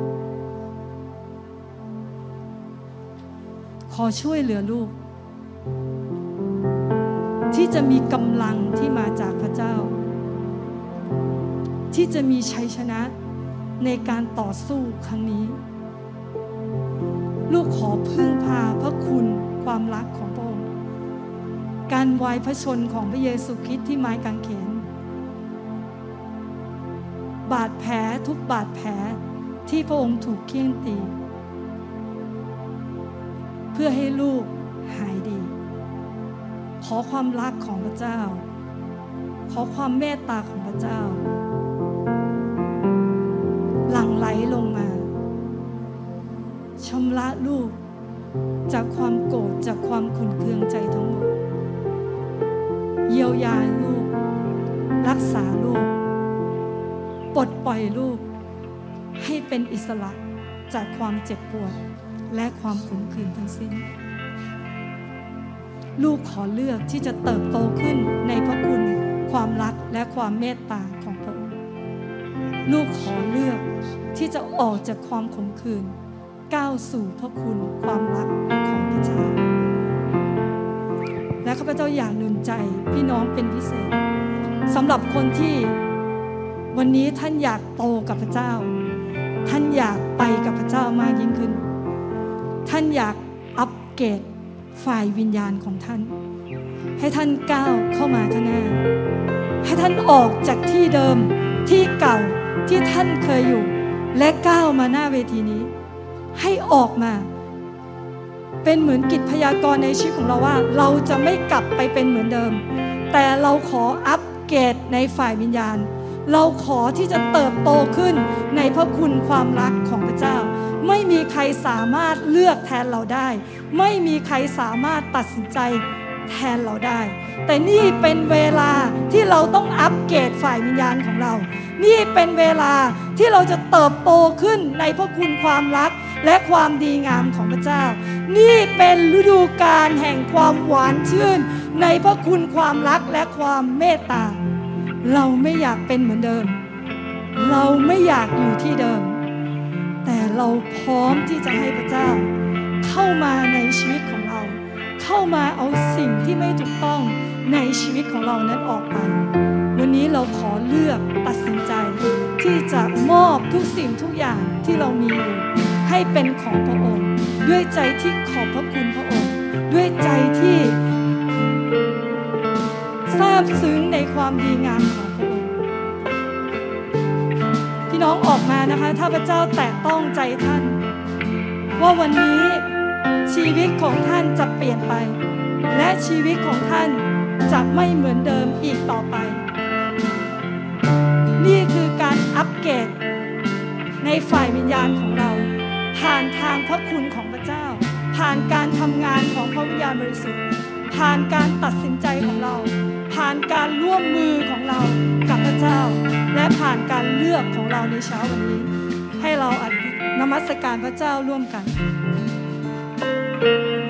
อช่วยเหลือลูก ที่จะมีกำลังที่มาจากพระเจ้า ที่จะมีชัยชนะในการต่อสู้ครั้งนี้ ลูกขอพึ่งพาพระคุณความรักของพระองค์การวายพระชนของพระเยซูคริสต์ที่ไม้กางเขนบาดแผลทุกบาดแผลที่พระองค์ถูกเคี่ยนตี เพื่อให้ลูกหายดี ขอความรักของพระเจ้า ขอความเมตตาของพระเจ้า หลั่งไหลลงมาชำระลูก จากความโกรธจากความขุ่นเคืองใจทั้งหมด เยียวยาลูก รักษาลูก ปลดปล่อยลูก ให้เป็นอิสระจากความเจ็บปวด และความขุ่นเคืองทั้งสิ้น ลูกขอเลือกที่จะเติบโตขึ้นในพระคุณ ความรักและความเมตตาของพระองค์ลูกขอเลือกที่จะออกจากความขมขื่นก้าวสู่พระคุณความรักของพระเจ้า และข้าพเจ้าอยากหนุนใจพี่น้องเป็นพิเศษสำหรับคนที่วันนี้ท่านอยากโตกับพระเจ้า ท่านอยากไปกับพระเจ้ามากยิ่งขึ้น ท่านอยากอัปเกรดฝ่ายวิญญาณของท่าน ให้ท่านก้าวเข้ามาข้างหน้า ให้ท่านออกจากที่เดิมที่เก่าที่ท่านเคยอยู่ และก้าวมาหน้าเวทีนี้ ให้ออกมา เป็นเหมือนกิจพยากรณ์ในชีวิตของเราว่า เราจะไม่กลับไปเป็นเหมือนเดิม แต่เราขออัปเกรดในฝ่ายวิญญาณ เราขอที่จะเติบโตขึ้นในพระคุณความรักของพระเจ้า ไม่มีใครสามารถเลือกแทนเราได้ ไม่มีใครสามารถตัดสินใจแทนเราได้ แต่นี่เป็นเวลาที่เราต้องอัปเกรดฝ่ายวิญญาณของเรา นี่เป็นเวลาที่เราจะเติบโตขึ้นในพระคุณความรักและความดีงามของพระเจ้า นี่เป็นฤดูกาลแห่งความหวานชื่น ในพระคุณความรักและความเมตตา เราไม่อยากเป็นเหมือนเดิม เราไม่อยากอยู่ที่เดิม แต่เราพร้อมที่จะให้พระเจ้า เข้ามาในชีวิตของเรา เข้ามาเอาสิ่งที่ไม่ถูกต้องในชีวิตของเรานั้นออกไป วันนี้เราขอเลือกตัดสินใจ ที่จะมอบทุกสิ่งทุกอย่างที่เรามีอยู่ให้เป็นของพระองค์ ด้วยใจที่ขอบพระคุณพระองค์ ด้วยใจที่ซาบซึ้งในความดีงามของ น้องออกมานะคะถ้าพระเจ้าแตะต้องใจท่าน ว่าวันนี้ชีวิตของท่านจะเปลี่ยนไป และชีวิตของท่านจะไม่เหมือนเดิมอีกต่อไป นี่คือการอัปเกรดในฝ่ายวิญญาณของเรา ผ่านทางพระคุณของพระเจ้า ผ่านการทำงานของพระวิญญาณบริสุทธิ์ ผ่านการตัดสินใจของเรา ผ่านการร่วมมือของเรากับพระเจ้า และผ่านการเลือกของเราในเช้าวันนี้ ให้เราอธินมัสการพระเจ้าร่วมกันทุ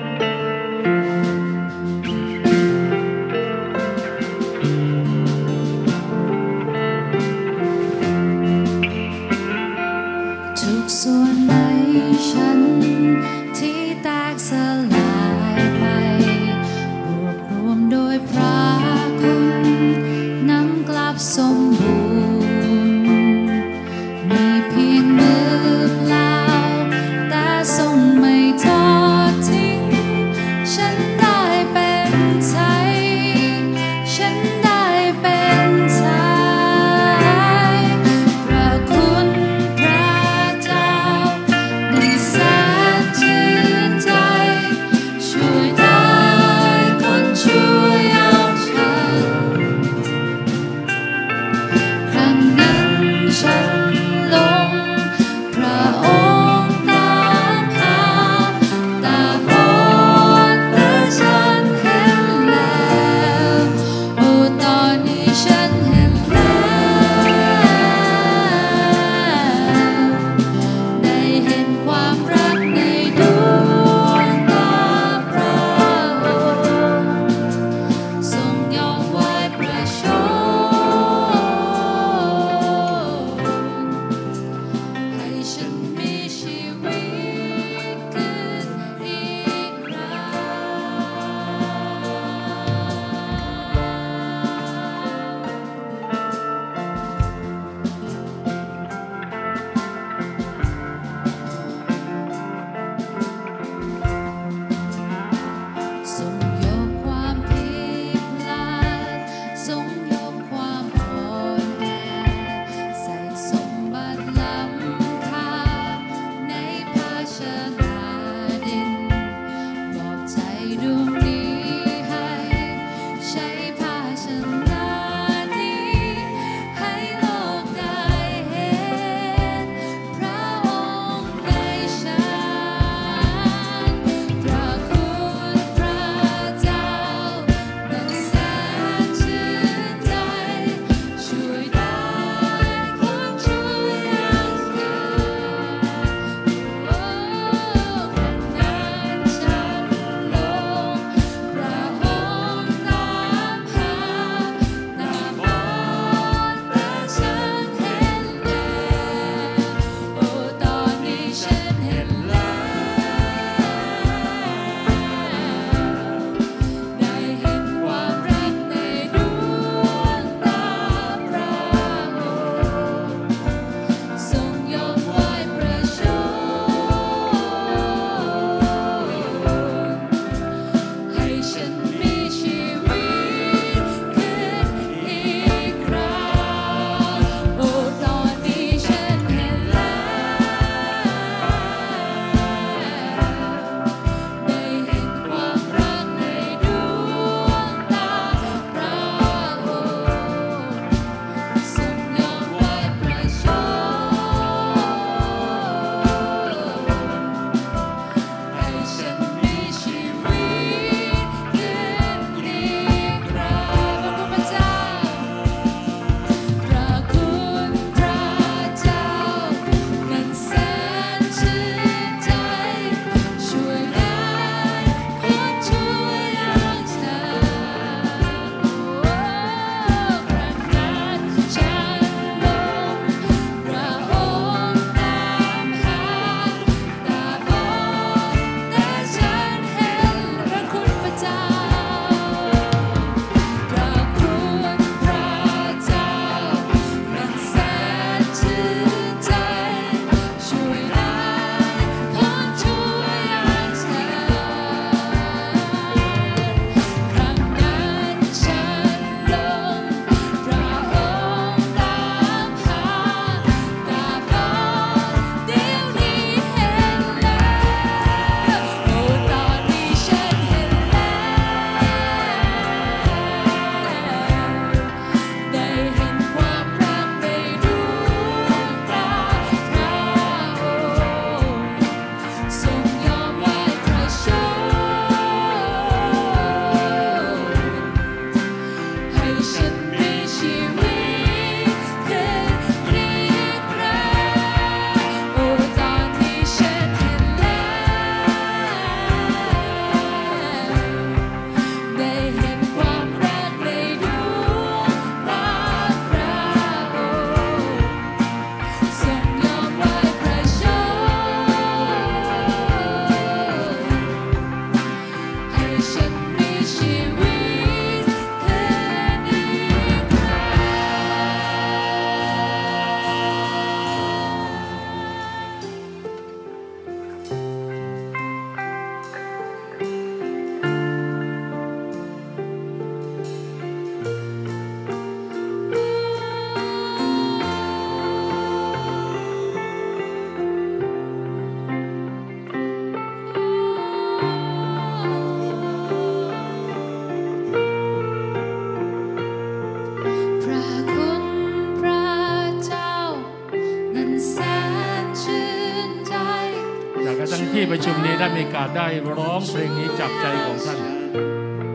อกาสได้ร้องเพลงนี้จากใจของท่าน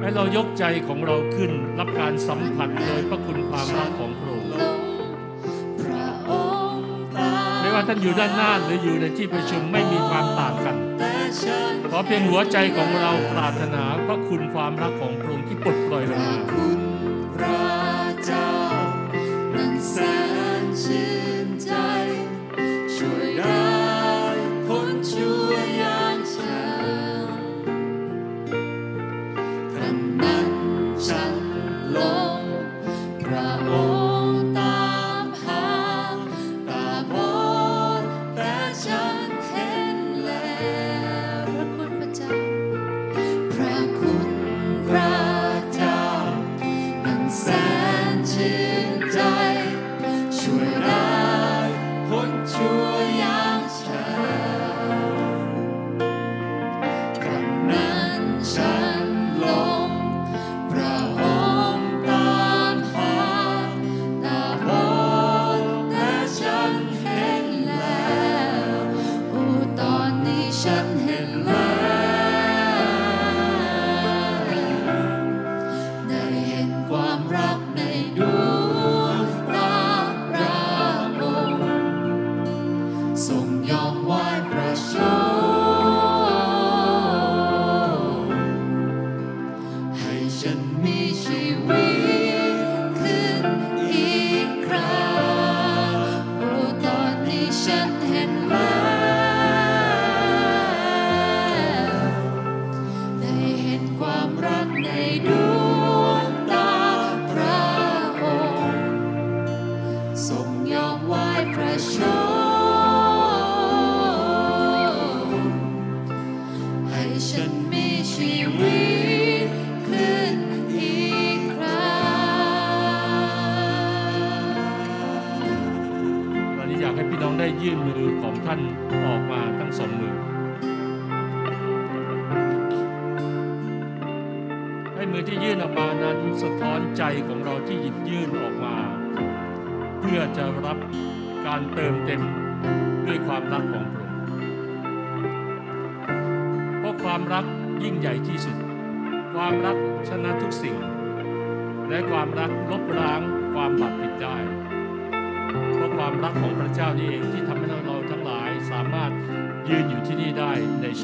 ให้เรายกใจของเราขึ้นรับการสัมผัสโดยพระคุณความรักของพระองค์ไม่ว่าท่านอยู่ด้านหน้าหรืออยู่ในที่ประชุมไม่มีความต่างกันแต่ฉันขอเพียงหัวใจของเราปรารถนาพระคุณความรักของพระองค์ที่ปลดปล่อยลงมา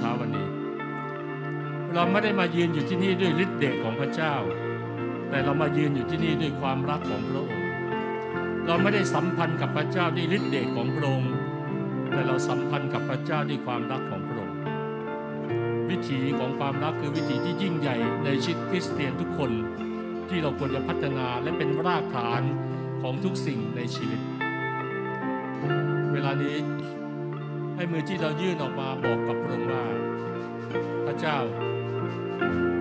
ช้าวันนี้ เราไม่ได้มายืนอยู่ที่นี่ด้วยฤทธิ์เดชของพระเจ้า แต่เรามายืนอยู่ที่นี่ด้วยความรักของพระองค์ เราไม่ได้สัมพันธ์กับพระเจ้าด้วยฤทธิ์เดชของพระองค์ แต่เราสัมพันธ์กับพระเจ้าด้วยความรักของพระองค์ วิถีของความรักคือวิถีที่ยิ่งใหญ่ในชีวิตคริสเตียนทุกคนที่เราควรจะพัฒนาและเป็นรากฐานของทุกสิ่งในชีวิต เวลานี้ ให้มือที่เรายื่นออกมาบอกกับพระองค์ว่า พระเจ้า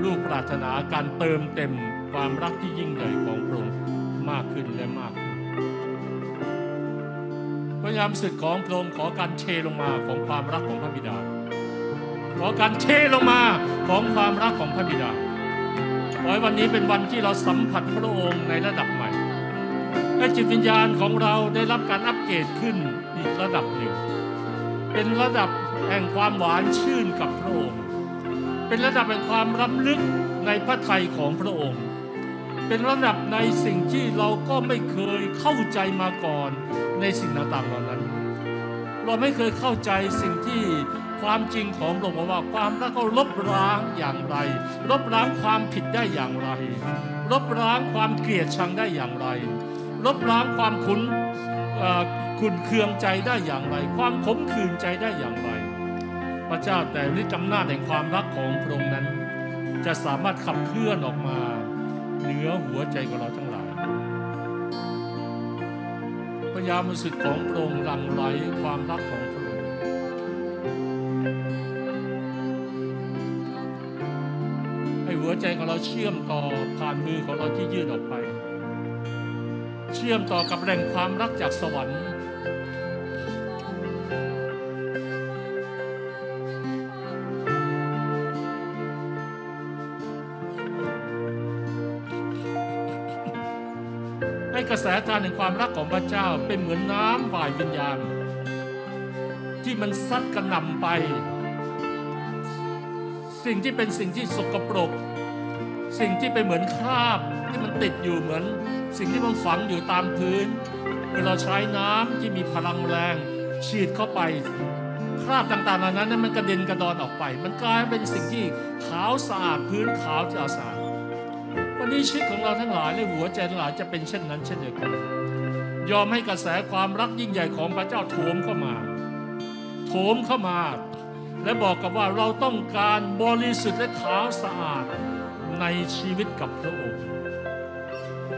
ลูกปรารถนาการเติมเต็มความรักที่ยิ่งใหญ่ของพระองค์มากขึ้นและมากขึ้นพระยามสึกของพระองค์ขอการเทลงมาของความรักของพระบิดา ขอการเทลงมาของความรักของพระบิดาขอให้วันนี้เป็นวันที่เราสัมผัสพระองค์ในระดับใหม่ให้จิตวิญญาณของเราได้รับการอัปเกรดขึ้นอีกระดับหนึ่ง เป็นระดับแห่งความหวานชื่นกับพระองค์ เป็นระดับแห่งความรำลึกในพระทัยของพระองค์ เป็นระดับในสิ่งที่เราก็ไม่เคยเข้าใจมาก่อนในสิ่งต่างๆเหล่านั้น เราไม่เคยเข้าใจสิ่งที่ความจริงของพระองค์ว่าความรักก็ลบล้างอย่างไร ลบล้างความผิดได้อย่างไร ลบล้างความเกลียดชังได้อย่างไร ลบล้างความขุน ขุนเคืองใจได้อย่างไร ความขมขื่นใจได้อย่างไร พระเจ้าแต่ฤทธิ์อำนาจแห่งความรักของพระองค์นั้น จะสามารถขับเคลื่อนออกมาเหนือหัวใจของเราทั้งหลายพยามสุดของพระองค์หลั่งไหลความรักของพระองค์ให้หัวใจของเราเชื่อมต่อผ่านมือของเราที่ยื่นออกไป ชื่อมต่อกับแหล่งความรักจากสวรรค์ ให้กระแสทานแห่งความรักของพระเจ้าเป็นเหมือนน้ำฝ่ายวิญญาณ ที่มันซัดกระหน่ำไป สิ่งที่เป็นสิ่งที่สกปรก สิ่งที่เป็นเหมือนคราบที่มันติดอยู่เหมือน สิ่งที่มันฝังอยู่ตามพื้นเวลาใช้น้ำที่มีพลังแรง ฉีดเข้าไปคราบต่างๆเหล่านั้นนั้นมันกระเด็นกระดอนออกไป มันกลายเป็นสิ่งที่ขาวสะอาดพื้นขาวจะสะอาดวันนี้ชีวิตของเราทั้งหลายและหัวใจทั้งหลายจะเป็นเช่นนั้นเช่นเดียวกัน ยอมให้กระแสความรักยิ่งใหญ่ของพระเจ้าโถมเข้ามาโถมเข้ามา และบอกกับว่าเราต้องการบริสุทธิ์และขาวสะอาด ในชีวิตกับพระองค์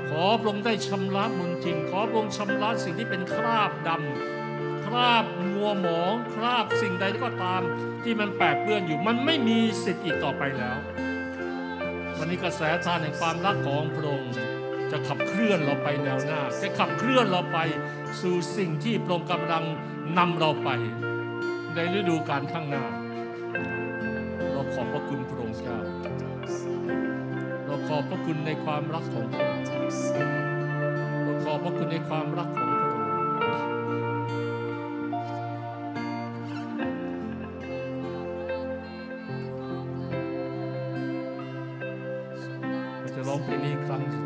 ขอพระองค์ได้ชำระมลทินขอพระองค์ชำระสิ่งที่เป็นคราบดำคราบมัวหมองคราบสิ่งใดก็ตามที่มันแปดเปื้อนอยู่มันไม่มีสิทธิ์อีกต่อไปแล้ว วันนี้กระแสทานแห่งความรักของพระองค์จะขับเคลื่อนเราไปแนวหน้า จะขับเคลื่อนเราไปสู่สิ่งที่พระองค์กำลังนำเราไป ในฤดูกาลข้างหน้า เราขอบพระคุณ อบพระคุณในความรักของพระองค์เราขอบพระคุณในความรักของพระองค์เราจะร้องเพลงนี้ครั้ง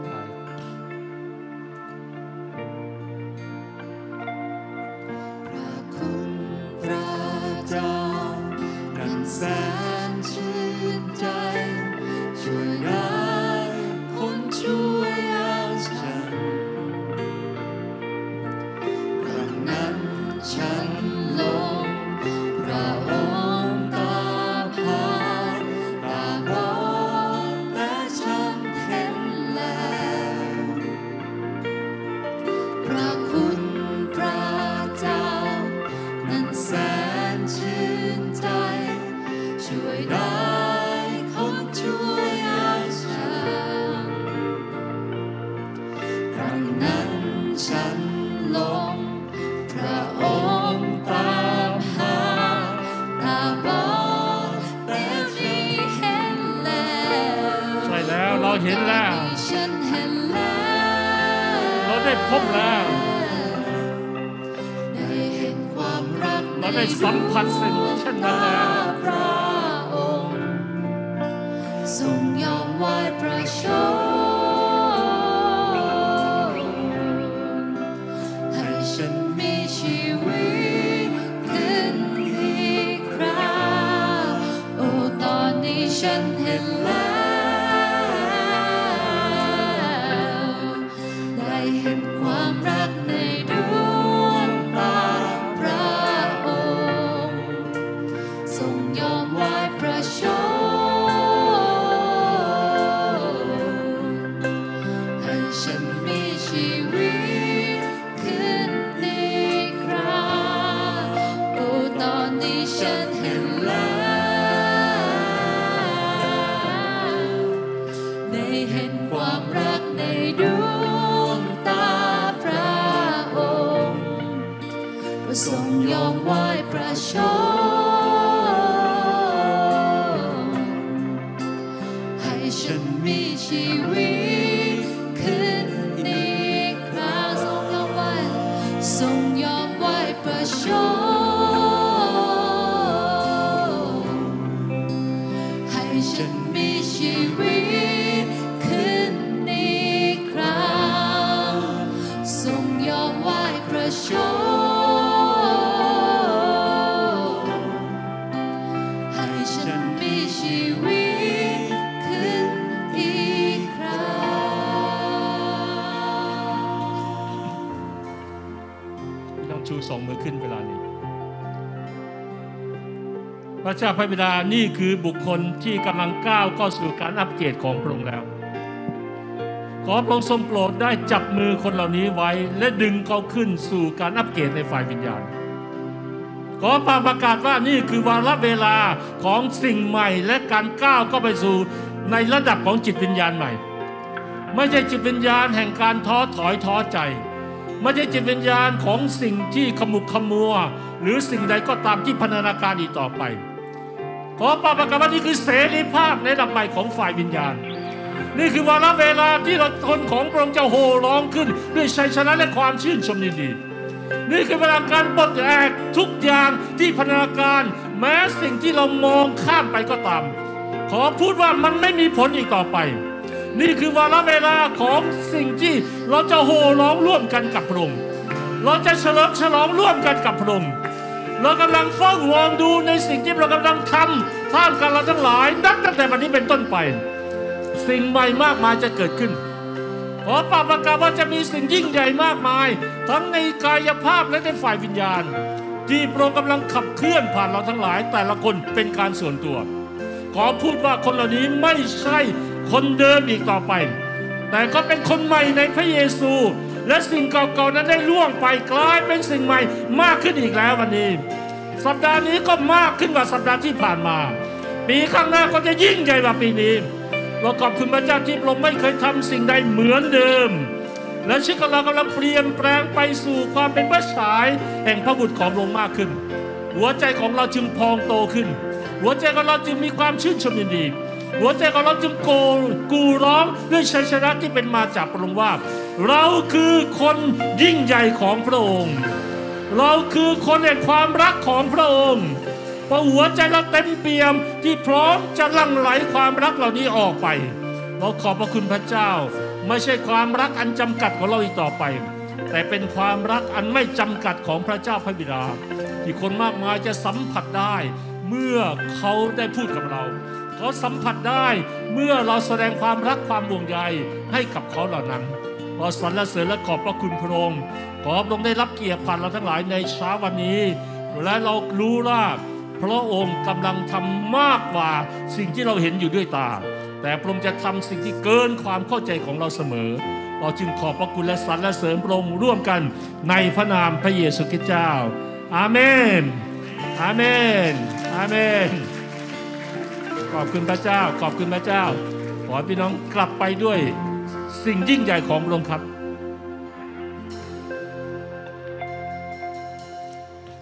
พระเจ้าพระบิดานี่คือบุคคลที่กำลังก้าวเข้าสู่การอัปเกรดของพระองค์แล้ว ขอพระองค์ทรงโปรดได้จับมือคนเหล่านี้ไว้ และดึงเขาขึ้นสู่การอัปเกรดในฝ่ายวิญญาณ ขอพระประกาศว่านี่คือวาระเวลาของสิ่งใหม่และการก้าวเข้าไปสู่ในระดับของจิตวิญญาณใหม่ ไม่ใช่จิตวิญญาณแห่งการท้อถอยท้อใจไม่ใช่จิตวิญญาณของสิ่งที่ขมุกขมัว หรือสิ่งใดก็ตามที่พันธนาการอีกต่อไป ขอปาประกาศว่านี่คือเสรีภาพในระดับใหม่ของฝ่ายวิญญาณ นี่คือวาระเวลาที่เราคนของพระองค์จะโห่ร้องขึ้น ด้วยชัยชนะและความชื่นชมยินดี นี่คือเวลาการปลดแอกทุกอย่างที่พนธนาการแม้สิ่งที่เรามองข้ามไปก็ตาม ขอพูดว่ามันไม่มีผลอีกต่อไป นี่คือวาระเวลาของสิ่งที่เราจะโห่ร้องร่วมกันกับพระองค์เราจะเฉลิมฉลองร่วมกันกับพระองค์ เรากำลังเฝ้ามองดูในสิ่งที่เรากำลังทำท่ามกลางเราทั้งหลายนับตั้งแต่วันนี้เป็นต้นไป สิ่งใหม่มากมายจะเกิดขึ้นขอปราประกาศว่าจะมีสิ่งยิ่งใหญ่มากมาย ทั้งในกายภาพและในฝ่ายวิญญาณ ที่พระองค์กำลังขับเคลื่อนผ่านเราทั้งหลาย แต่ละคนเป็นการส่วนตัว ขอพูดว่าคนเหล่านี้ไม่ใช่คนเดิมอีกต่อไป แต่ก็เป็นคนใหม่ในพระเยซู และสิ่งเก่าๆนั้นได้ล่วงไปกลายเป็นสิ่งใหม่มากขึ้นอีกแล้ววันนี้ สัปดาห์นี้ก็มากขึ้นกว่าสัปดาห์ที่ผ่านมา ปีข้างหน้าก็จะยิ่งใหญ่กว่าปีนี้เราขอบคุณพระเจ้าที่เราไม่เคยทำสิ่งใดเหมือนเดิม และชีวิตของเรากำลังเปลี่ยนแปลงไปสู่ความเป็นพระฉายแห่งพระบุตรของพระองค์มากขึ้น หัวใจของเราจึงพองโตขึ้น หัวใจของเราจึงมีความชื่นชมยินดีหัวใจของเราจึงโกกูร้องด้วยชัยชนะที่เป็นมาจากพระองค์ว่า เราคือคนยิ่งใหญ่ของพระองค์ เราคือคนแห่งความรักของพระองค์เพระหัวใจเราเต็มเปี่ยมที่พร้อมจะลั่งไหลความรักเหล่านี้ออกไป เราขอบพระคุณพระเจ้า ไม่ใช่ความรักอันจำกัดของเราอีกต่อไป แต่เป็นความรักอันไม่จำกัดของพระเจ้าพระบิดา ที่คนมากมายจะสัมผัสได้ เมื่อเขาได้พูดกับเรา เขาสัมผัสได้เมื่อเราแสดงความรักความห่วงใยให้กับเขาเหล่านั้น ขอสรรเสริญและขอบพระคุณพระองค์ ขอพระองค์ได้รับเกียรติผ่านเราทั้งหลายในเช้าวันนี้ และเรารู้ว่าพระองค์กำลังทำมากกว่าสิ่งที่เราเห็นอยู่ด้วยตา แต่พระองค์จะทำสิ่งที่เกินความเข้าใจของเราเสมอ เราจึงขอบพระคุณและสรรเสริญพระองค์ร่วมกันในพระนามพระเยซูคริสต์เจ้า อาเมน อาเมน อาเมน ขอบคุณพระเจ้า ขอบคุณพระเจ้า ขอพี่น้องกลับไปด้วย สิ่งยิ่งใหญ่ของพระองค์ครับ